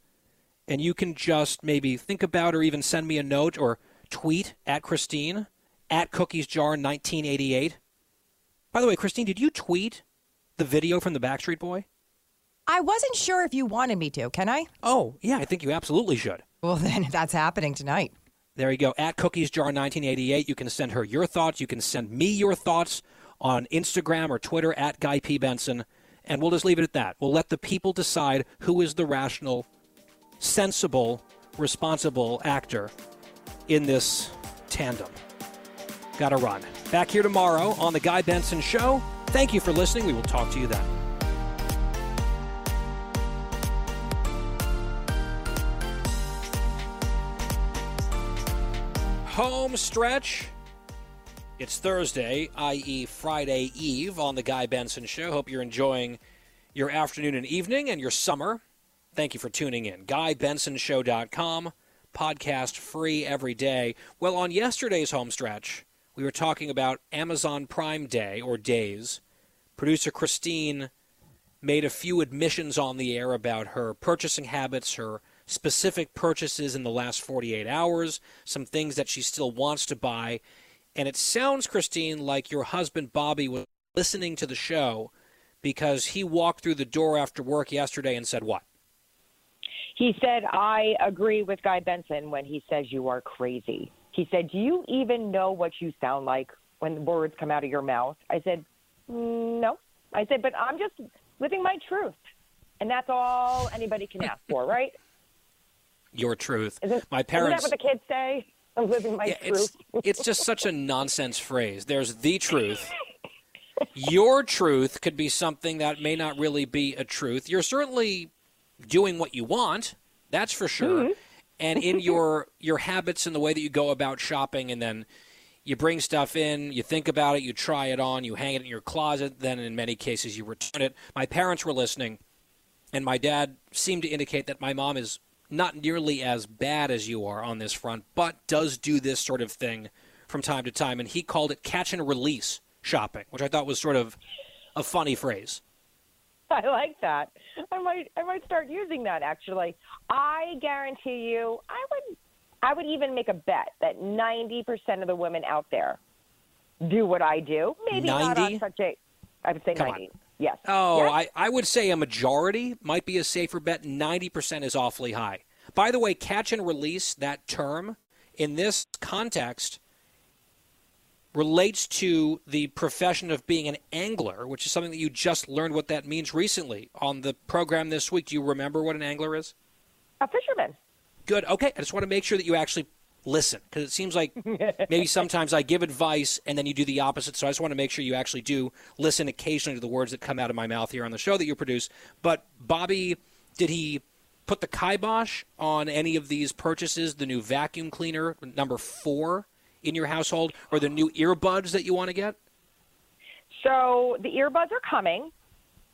and you can just maybe think about or even send me a note or tweet at Christine at Cookies Jar 1988. By the way, Christine, did you tweet the video from the Backstreet Boy? I wasn't sure if you wanted me to. Can I? Oh, yeah, I think you absolutely should. Well, <laughs> then that's happening tonight. There you go. At Cookies Jar 1988, you can send her your thoughts. You can send me your thoughts on Instagram or Twitter at Guy P. Benson. And we'll just leave it at that. We'll let the people decide who is the rational, sensible, responsible actor in this tandem. Gotta run. Back here tomorrow on The Guy Benson Show. Thank you for listening. We will talk to you then. Home stretch. It's Thursday, i.e., Friday Eve on The Guy Benson Show. Hope you're enjoying your afternoon and evening and your summer. Thank you for tuning in. GuyBensonShow.com, podcast free every day. Well, on yesterday's home stretch, we were talking about Amazon Prime Day or days. Producer Christine made a few admissions on the air about her purchasing habits, her specific purchases in the last 48 hours, some things that she still wants to buy. And it sounds, Christine, like your husband Bobby was listening to the show because he walked through the door after work yesterday and said what? He said, I agree with Guy Benson when he says you are crazy. He said, Do you even know what you sound like when words come out of your mouth? I said, "Mm, No. I said, But I'm just living my truth. And that's all anybody can ask for, right? Your truth. Isn't, My isn't parents. that what the kids say? I'm living my Yeah, truth. it's <laughs> it's just such a nonsense phrase. There's the truth. Your truth could be something that may not really be a truth. You're certainly doing what you want, that's for sure. Mm-hmm. And in <laughs> your your habits and the way that you go about shopping and then you bring stuff in, you think about it, you try it on, you hang it in your closet, then in many cases you return it. My parents were listening and my dad seemed to indicate that my mom is not nearly as bad as you are on this front, but does do this sort of thing from time to time. And he called it catch and release shopping, which I thought was sort of a funny phrase. <laughs> I like that. I might I might start using that actually. I guarantee you I would I would even make a bet that 90% of the women out there do what I do. Maybe not 90? on such a I would say Come 90. Yes. Oh, Yes? I, I would say a majority might be a safer bet. 90% is awfully high. By the way, catch and release, that term, in this context, relates to the profession of being an angler, which is something that you just learned what that means recently on the program this week. Do you remember what an angler is? a fisherman. Good. Okay. I just want to make sure that you actually listen because it seems like <laughs> maybe sometimes I give advice and then you do the opposite. So I just want to make sure you actually do listen occasionally to the words that come out of my mouth here on the show that you produce. But Bobby, did he put the kibosh on any of these purchases? The new vacuum cleaner, number four in your household, or the new earbuds that you want to get? So the earbuds are coming.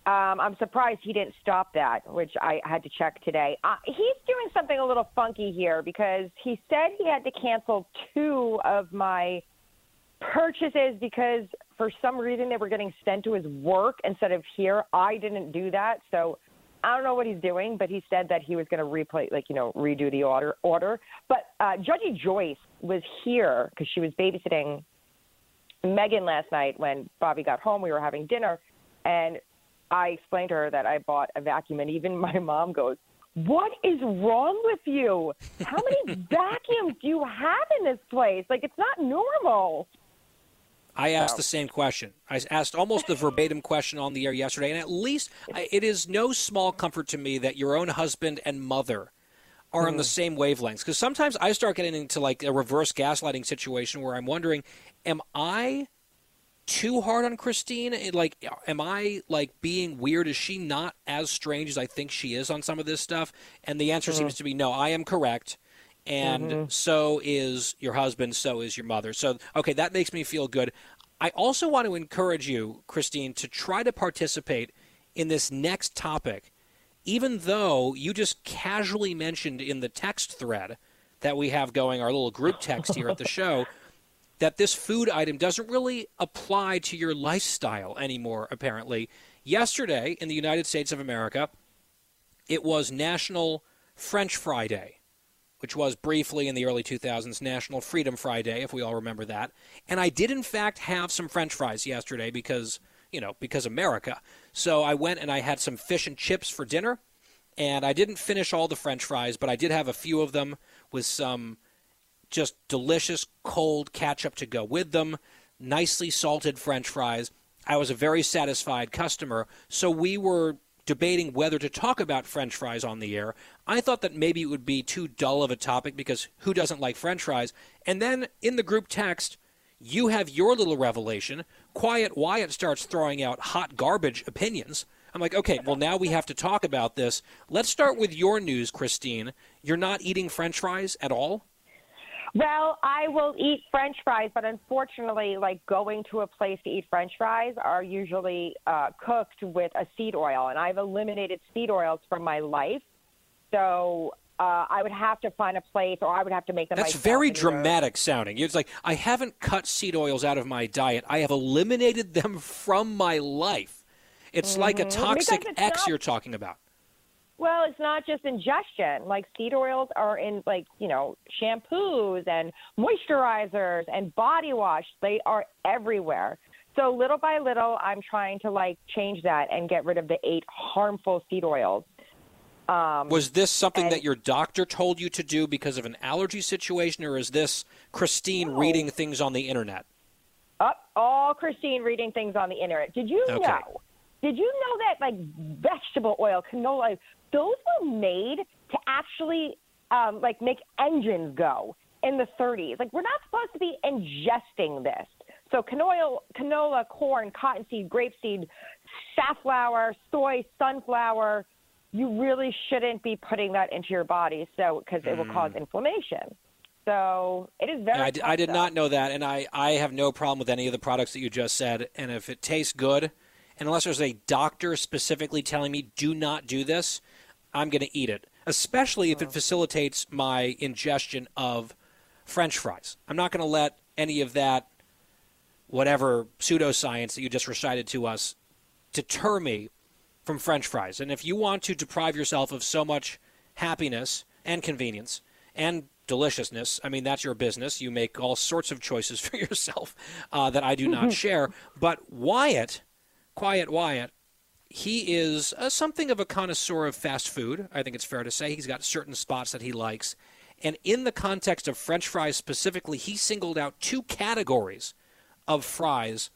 Um, I'm surprised he didn't stop that, which I had to check today. Uh, he's doing something a little funky here because he said he had to cancel two of my purchases because for some reason they were getting sent to his work instead of here. I didn't do that, so I don't know what he's doing, but he said that he was going to replay, like you know, redo the order. Order, but uh, Judgy Joyce was here because she was babysitting Megan last night when Bobby got home. We were having dinner, and I explained to her that I bought a vacuum, and even my mom goes, "What is wrong with you? How many <laughs> vacuums do you have in this place? Like it's not normal." I asked the same question. I asked almost the verbatim question on the air yesterday, and at least it is no small comfort to me that your own husband and mother are on the mm-hmm. same wavelengths. Because sometimes I start getting into like a reverse gaslighting situation where I'm wondering, am I too hard on Christine? Like, am I like being weird? Is she not as strange as I think she is on some of this stuff? And the answer seems to be no. I am correct and Mhm. so is your husband, so is your mother. So, okay, that makes me feel good. I also want to encourage you, Christine, to try to participate in this next topic, even though you just casually mentioned in the text thread that we have going, our little group text here at the <laughs> show, that this food item doesn't really apply to your lifestyle anymore, apparently. Yesterday in the United States of America, it was National French Fry Day which was briefly in the early 2000s National Freedom Fry Day, if we all remember that. And I did, in fact, have some French fries yesterday because, you know, because America. So I went and I had some fish and chips for dinner. And I didn't finish all the French fries, but I did have a few of them with some just delicious cold ketchup to go with them, nicely salted French fries. I was a very satisfied customer. So we were debating whether to talk about French fries on the air. I thought that maybe it would be too dull of a topic because who doesn't like French fries? And then in the group text, you have your little revelation. Quiet Wyatt starts throwing out hot garbage opinions. I'm like, okay, well, now we have to talk about this. Let's start with your news, Christine. You're not eating French fries at all? Well, I will eat French fries, but unfortunately, like going to a place to eat French fries are usually uh, cooked with a seed oil, and I've eliminated seed oils from my life. So uh, I would have to find a place, or I would have to make them. That's very dramatic sounding. It's like, I haven't cut seed oils out of my diet, I have eliminated them from my life. It's like a Mhm. toxic X not- you're talking about. Well, it's not just ingestion. Like seed oils are in like, you know, shampoos and moisturizers and body wash. They are everywhere. So little by little, I'm trying to like change that and get rid of the eight harmful seed oils. Um, Was this something and- that your doctor told you to do because of an allergy situation, or is this Christine reading things on the internet? up all Christine reading things on the internet. Did you Okay. know? Did you know that like vegetable oil, canola, those were made to actually um, like make engines go in the 30s. Like we're not supposed to be ingesting this. So canola, canola, corn, cottonseed, grapeseed, safflower, soy, sunflower. You really shouldn't be putting that into your body, so because it will cause inflammation. So it is very. Mm. I, d- I did not know that, and I, I have no problem with any of the products that you just said. And if it tastes good, and unless there's a doctor specifically telling me do not do this, I'm going to eat it, especially if it facilitates my ingestion of French fries. I'm not going to let any of that, whatever pseudoscience that you just recited to us, deter me from French fries. And if you want to deprive yourself of so much happiness and convenience and deliciousness, I mean, that's your business. You make all sorts of choices <laughs> for yourself uh, that I do not <laughs> share. But Wyatt, Quiet Wyatt, he is uh, something of a connoisseur of fast food. I think it's fair to say. He's got certain spots that he likes. And in the context of French fries specifically, he singled out two categories of fries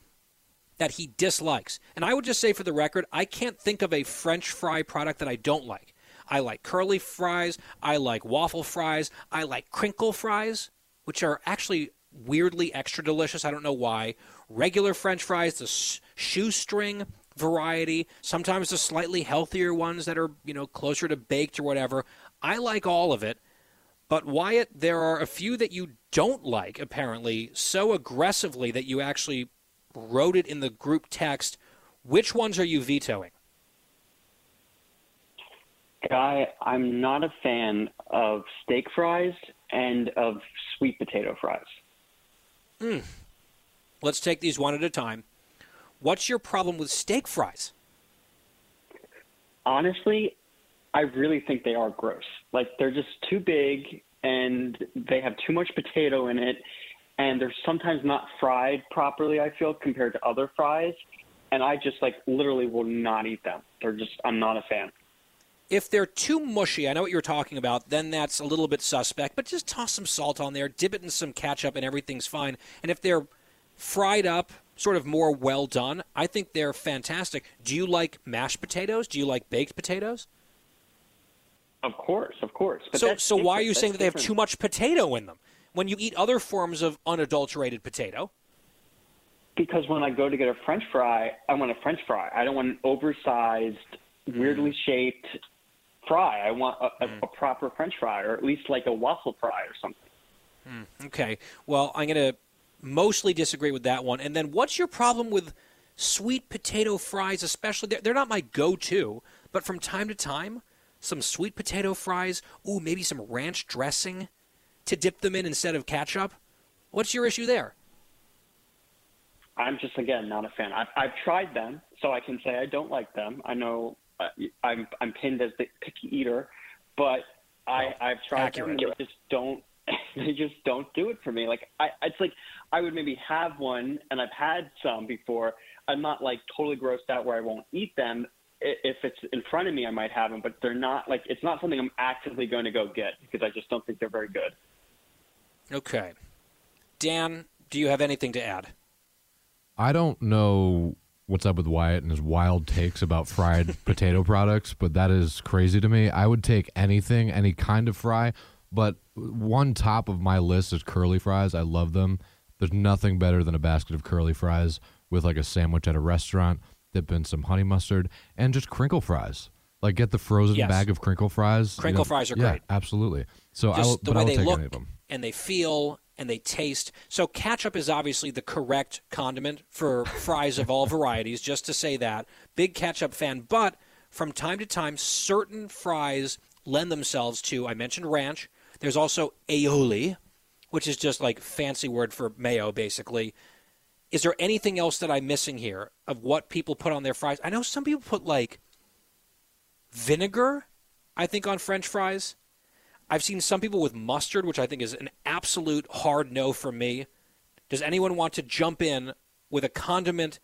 that he dislikes. And I would just say for the record, I can't think of a French fry product that I don't like. I like curly fries, I like waffle fries, I like crinkle fries, which are actually weirdly extra delicious. I don't know why. Regular French fries, the shoestring variety, sometimes the slightly healthier ones that are, you know, closer to baked or whatever. I like all of it. But Wyatt, there are a few that you don't like, apparently, so aggressively that you actually wrote it in the group text. Which ones are you vetoing? Guy, I'm not a fan of steak fries and of sweet potato fries. Hmm. Let's take these one at a time. What's your problem with steak fries? Honestly, I really think they are gross. Like they're just too big and they have too much potato in it and they're sometimes not fried properly, I feel, compared to other fries. And I just like literally will not eat them. They're just I'm not a fan. If they're too mushy, I know what you're talking about, then that's a little bit suspect, but just toss some salt on there, dip it in some ketchup, and everything's fine. And if they're fried up, sort of more well done, I think they're fantastic. Do you like mashed potatoes? Do you like baked potatoes? Of course, of course. But so, so why are you saying that they have too much potato in them when you eat other forms of unadulterated potato? Because when I go to get a French fry, I want a French fry. I don't want an oversized, weirdly shaped fry. I want a, a, a proper French fry, or at least like a waffle fry or something. Hmm, Okay. Well, I'm going to mostly disagree with that one. And then what's your problem with sweet potato fries, especially? They're, they're not my go to, but from time to time, some sweet potato fries, ooh, maybe some ranch dressing to dip them in instead of ketchup. What's your issue there? I'm just again not a fan. I've, I've tried them, so I can say I don't like them. I know uh, I'm I'm pinned as the picky eater, but I I've tried them. And they just don't <laughs> they just don't do it for me. Like I it's like I would maybe have one, and I've had some before. I'm not like totally grossed out where I won't eat them. If it's in front of me, I might have them, but they're not like it's not something I'm actively going to go get because I just don't think they're very good. Okay. Dan, do you have anything to add? I don't know what's up with Wyatt and his wild takes about fried <laughs> potato products, but that is crazy to me. I would take anything, any kind of fry, but one top of my list is curly fries. I love them. There's nothing better than a basket of curly fries with like a sandwich at a restaurant, dip in some honey mustard, and just crinkle fries. Like get the frozen Yes. bag of crinkle fries. you Crinkle know- fries are yeah, great. Absolutely. So I will, the way they take look any of them. and they feel and they taste. So ketchup is obviously the correct condiment for fries of all <laughs> varieties. Just to say that, big ketchup fan. But from time to time, certain fries lend themselves to. I mentioned ranch. There's also aioli, which is just like fancy word for mayo, basically. Is there anything else that I'm missing here of what people put on their fries? I know some people put like vinegar I think, on French fries. I've seen some people with mustard, which I think is an absolute hard no for me. Does anyone want to jump in with a condiment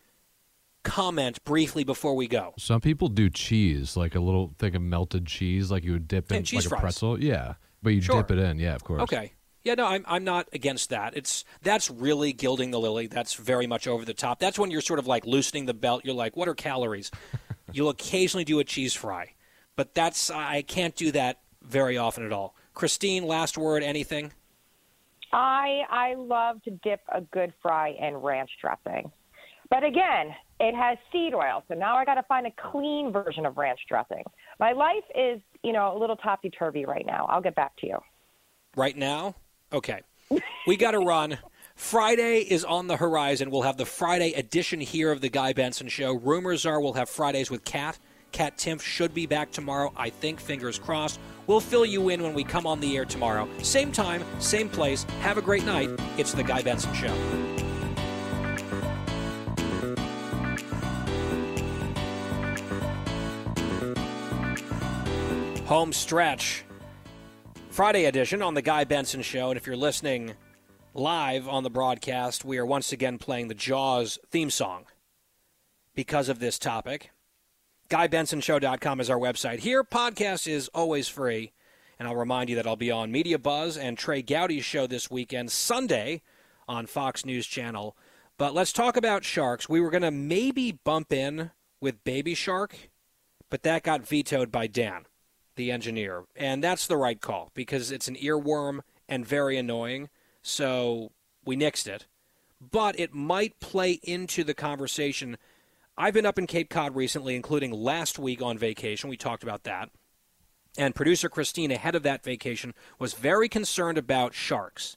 comment briefly before we go? Some people do cheese, like a little thing of melted cheese, like you would dip in cheese like fries. a pretzel. Yeah, but you Sure. dip it in. Yeah, of course. Okay. Yeah, no, I'm I'm not against that. It's that's really gilding the lily. That's very much over the top. That's when you're sort of like loosening the belt. You're like, what are calories? <laughs> You'll occasionally do a cheese fry, but that's I can't do that very often at all. Christine, last word, anything? I I love to dip a good fry in ranch dressing. But again, it has seed oil, so now I got to find a clean version of ranch dressing. My life is, you know, a little topsy turvy right now. I'll get back to you. Right now? Okay. We got to <laughs> run. Friday is on the horizon. We'll have the Friday edition here of the Guy Benson Show. Rumors are we'll have Fridays with Kat. Kat Timpf should be back tomorrow. I think, fingers crossed. We'll fill you in when we come on the air tomorrow. Same time, same place. Have a great night. It's the Guy Benson Show. Home stretch. Friday edition on the Guy Benson Show. And if you're listening live on the broadcast, we are once again playing the Jaws theme song because of this topic. GuyBensonShow.com is our website. Here, podcast is always free. And I'll remind you that I'll be on Media Buzz and Trey Gowdy's show this weekend, Sunday, on Fox News Channel. But let's talk about sharks. We were going to maybe bump in with Baby Shark, but that got vetoed by Dan, the engineer. And that's the right call because it's an earworm and very annoying. So we nixed it. But it might play into the conversation. I've been up in Cape Cod recently, including last week on vacation. We talked about that. And producer Christine, ahead of that vacation, was very concerned about sharks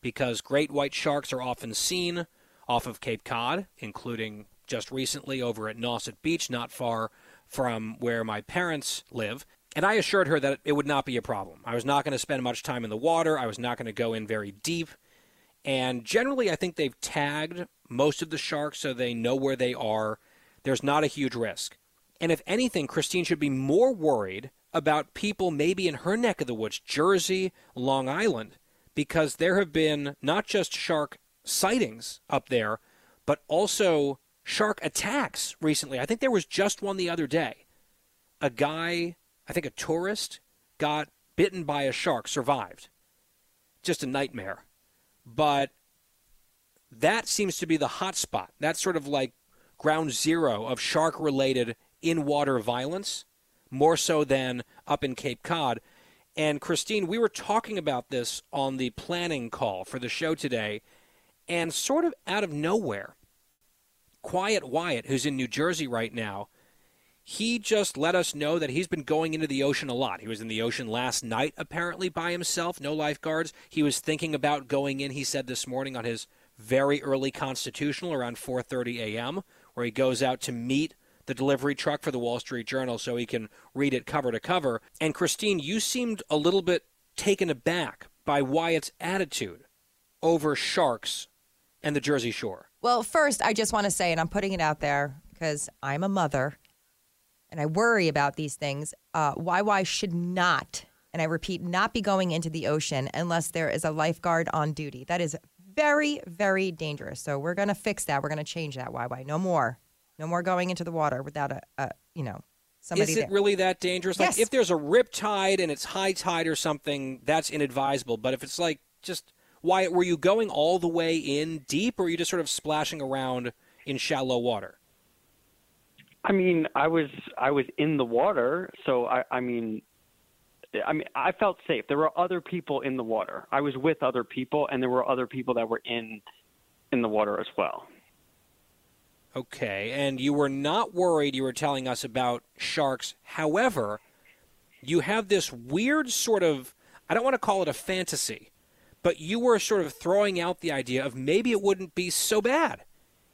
because great white sharks are often seen off of Cape Cod, including just recently over at Nauset Beach, not far from where my parents live. And I assured her that it would not be a problem. I was not going to spend much time in the water, I was not going to go in very deep. And generally, I think they've tagged most of the sharks so they know where they are. There's not a huge risk. And if anything, Christine should be more worried about people maybe in her neck of the woods, Jersey, Long Island, because there have been not just shark sightings up there, but also shark attacks recently. I think there was just one the other day. A guy, I think a tourist, got bitten by a shark, survived. Just a nightmare. But that seems to be the hot spot. That's sort of like ground zero of shark related in water violence, more so than up in Cape Cod. And Christine, we were talking about this on the planning call for the show today, and sort of out of nowhere, Quiet Wyatt, who's in New Jersey right now, he just let us know that he's been going into the ocean a lot. He was in the ocean last night, apparently by himself, no lifeguards. He was thinking about going in. He said this morning on his very early constitutional around 4:30 a.m., where he goes out to meet the delivery truck for the Wall Street Journal so he can read it cover to cover. And Christine, you seemed a little bit taken aback by Wyatt's attitude over sharks and the Jersey Shore. Well, first, I just want to say, and I'm putting it out there because I'm a mother and I worry about these things. Uh, YY should not, and I repeat, not be going into the ocean unless there is a lifeguard on duty. That is very, very dangerous. So we're going to fix that. We're going to change that. YY, no more, no more going into the water without a, a you know, somebody Is it there. really that dangerous? Like Yes. if there's a rip tide and it's high tide or something, that's inadvisable. But if it's like just why were you going all the way in deep or were you just sort of splashing around in shallow water? I mean, I was I was in the water, so I I mean I mean I felt safe. There were other people in the water. I was with other people and there were other people that were in in the water as well. Okay, and you were not worried you were telling us about sharks. However, you have this weird sort of I don't want to call it a fantasy, but you were sort of throwing out the idea of maybe it wouldn't be so bad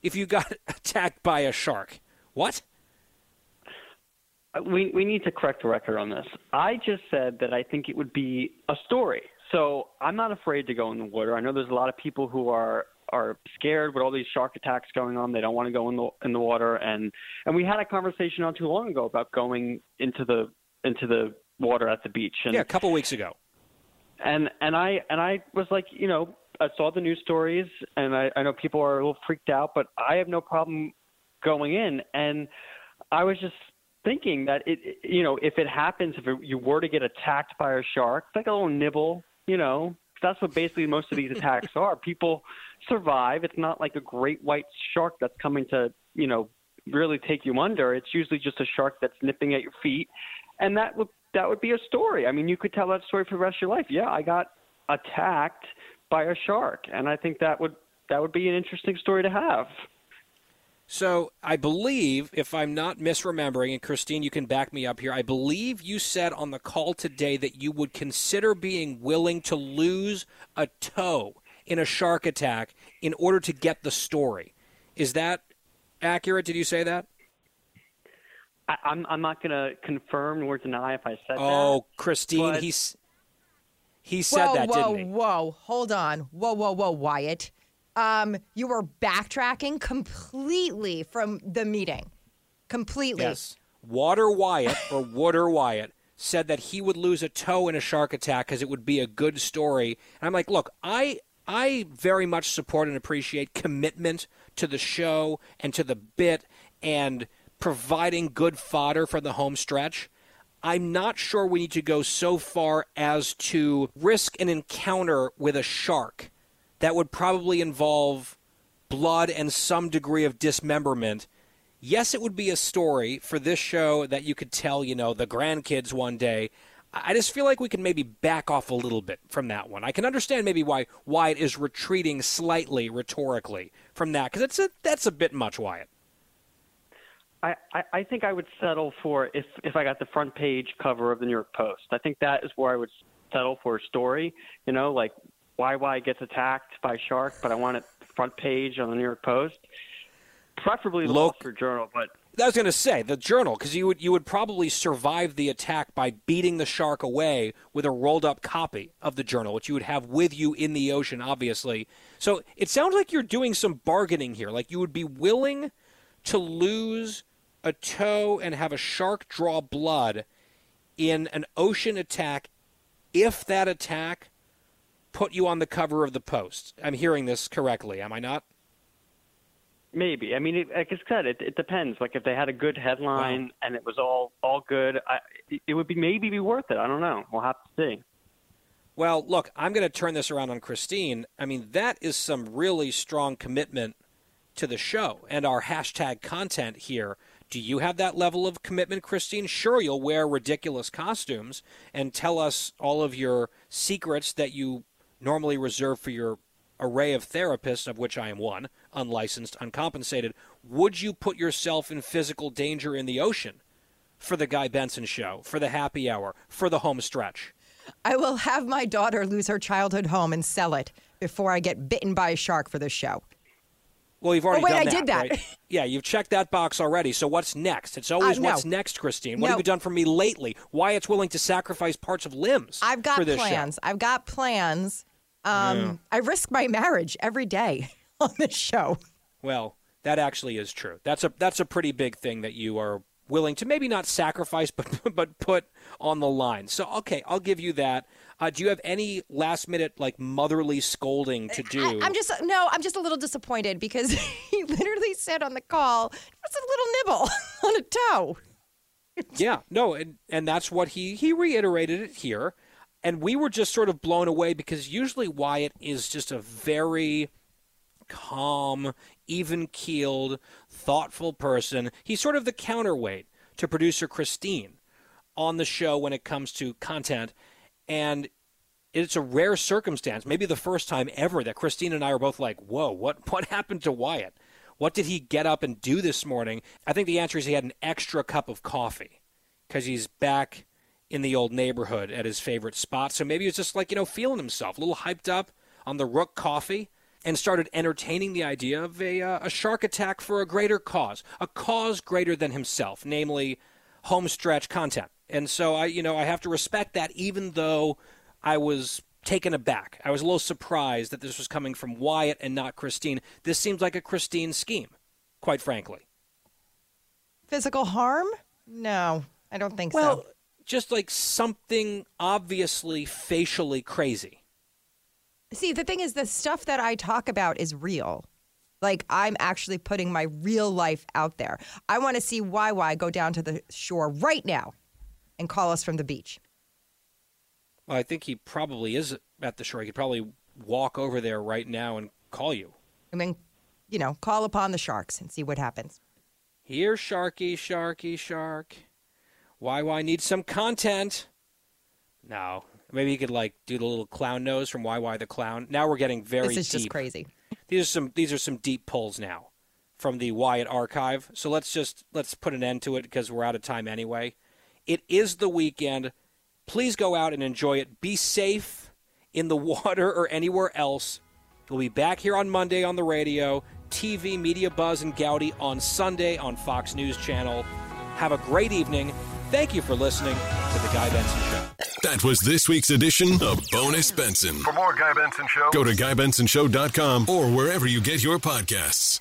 if you got <laughs> attacked by a shark. What? Uh, We we need to correct the record on this. I just said that I think it would be a story. So I'm not afraid to go in the water. I know there's a lot of people who are are scared with all these shark attacks going on. They don't want to go in the in the water and and we had a conversation not too long ago about going into the into the water at the beach. And, yeah, a couple weeks ago. and and I and I was like, you know, I saw the news stories, and I, I know people are a little freaked out, but I have no problem going in. And I was just thinking that it, you know, if it happens, if it, you were to get attacked by a shark, it's like a little nibble, you know. That's what basically most of these attacks <laughs> are. People survive. It's not like a great white shark that's coming to, you know, really take you under. It's usually just a shark that's nipping at your feet, and that would that would be a story. I mean, you could tell that story for the rest of your life. Yeah, I got attacked by a shark, and I think that would that would be an interesting story to have. So I believe, if I'm not misremembering, and Christine, you can back me up here, I believe you said on the call today that you would consider being willing to lose a toe in a shark attack in order to get the story. Is that accurate? Did you say that? I, I'm I'm not going to confirm nor deny if I said that. Oh, Christine, but- he's he said whoa, that, whoa, didn't he? Whoa, whoa, hold on. Whoa, whoa, whoa, Wyatt. Um, you were backtracking completely from the meeting. Completely. Yes. Water Wyatt or <laughs> Water Wyatt said that he would lose a toe in a shark attack because it would be a good story. And I'm like, look, I I very much support and appreciate commitment to the show and to the bit and providing good fodder for the home stretch. I'm not sure we need to go so far as to risk an encounter with a shark that would probably involve blood and some degree of dismemberment. Yes, it would be a story for this show that you could tell, you know, the grandkids one day. I just feel like we can maybe back off a little bit from that one. I can understand maybe why Wyatt is retreating slightly rhetorically from that because it's a, that's a bit much, Wyatt. I, I, I think I would settle for if if I got the front page cover of the New York Post. I think that is where I would settle for a story. You know, like why why gets attacked by shark, but I want it front page on the New York Post. Preferably the Wall Street Journal, but I was going to say the journal because you would you would probably survive the attack by beating the shark away with a rolled up copy of the journal, which you would have with you in the ocean, obviously. So it sounds like you're doing some bargaining here. Like you would be willing to lose a toe and have a shark draw blood in an ocean attack if that attack put you on the cover of the post. I'm hearing this correctly, am I not? Maybe. I mean, it, like I said, it, it depends. Like if they had a good headline and it was all all good, I, it would be maybe be worth it. I don't know. We'll have to see. Well, look, I'm going to turn this around on Christine. I mean, that is some really strong commitment to the show and our hashtag content here. Do you have that level of commitment, Christine? Sure, you'll wear ridiculous costumes and tell us all of your secrets that you normally reserved for your array of therapists, of which I am one, unlicensed, uncompensated. Would you put yourself in physical danger in the ocean for the Guy Benson show, for the happy hour, for the home stretch? I will have my daughter lose her childhood home and sell it before I get bitten by a shark for this show. Well, you've already Oh, wait, done I that, did that. right? <laughs> Yeah, you've checked that box already. So what's next? It's always Uh, no. what's next, Christine. What No. have you done for me lately? Why it's willing to sacrifice parts of limbs. I've got for this show. plans. I've got plans. Um, Yeah. I risk my marriage every day <laughs> on this show. Well, that actually is true. That's a that's a pretty big thing that you are willing to maybe not sacrifice, <laughs> but but put on the line. So okay, I'll give you that. Uh, do you have any last minute like motherly scolding to do? I'm just no, I'm just a little disappointed because <laughs> he literally said on the call, "Just a little nibble <laughs> on a toe." yeah, no, and and that's what he he reiterated it here, and we were just sort of blown away because usually Wyatt is just a very calm, even keeled, thoughtful person. He's sort of the counterweight to producer Christine on the show when it comes to content, and it's a rare circumstance, maybe the first time ever, that Christine and I are both like, "Whoa, what <laughs> what happened to Wyatt? What did he get up and do this morning?" I think the answer is he had an extra cup of coffee because he's back in the old neighborhood at his favorite spot. So maybe he was just like you know feeling himself, a little hyped up on the Rook coffee. And started entertaining the idea of a, uh, a shark attack for a greater cause, a cause greater than himself, namely home stretch content. And so I, you know, I have to respect that, even though I was taken aback. I was a little surprised that this was coming from Wyatt and not Christine. This seems like a Christine scheme, quite frankly. Physical harm? No, I don't think Well, so. Well, just like something obviously facially crazy. See, the thing is, the stuff that I talk about is real. Like, I'm actually putting my real life out there. I want to see YY go down to the shore right now and call us from the beach. Well, I think he probably is at the shore. He could probably walk over there right now and call you. I mean, you know, call upon the sharks and see what happens. Here, Sharky, Sharky, Shark. Why, why need some content. No. Maybe he could like do the little clown nose from Why, Why the clown. Now we're getting very this is deep. just crazy. These are some these are some deep pulls now from the Wyatt archive. So let's just let's put an end to it because we're out of time anyway. It is the weekend. Please go out and enjoy it. Be safe in the <laughs> water or anywhere else. We'll be back here on Monday on the radio, TV, Media Buzz, and Gowdy on Sunday on Fox News Channel. Have a great evening. Thank you for listening to The Guy Benson Show. That was this week's edition of Bonus Benson. For more Guy Benson Show, Go to GuyBensonShow.com or wherever you get your podcasts.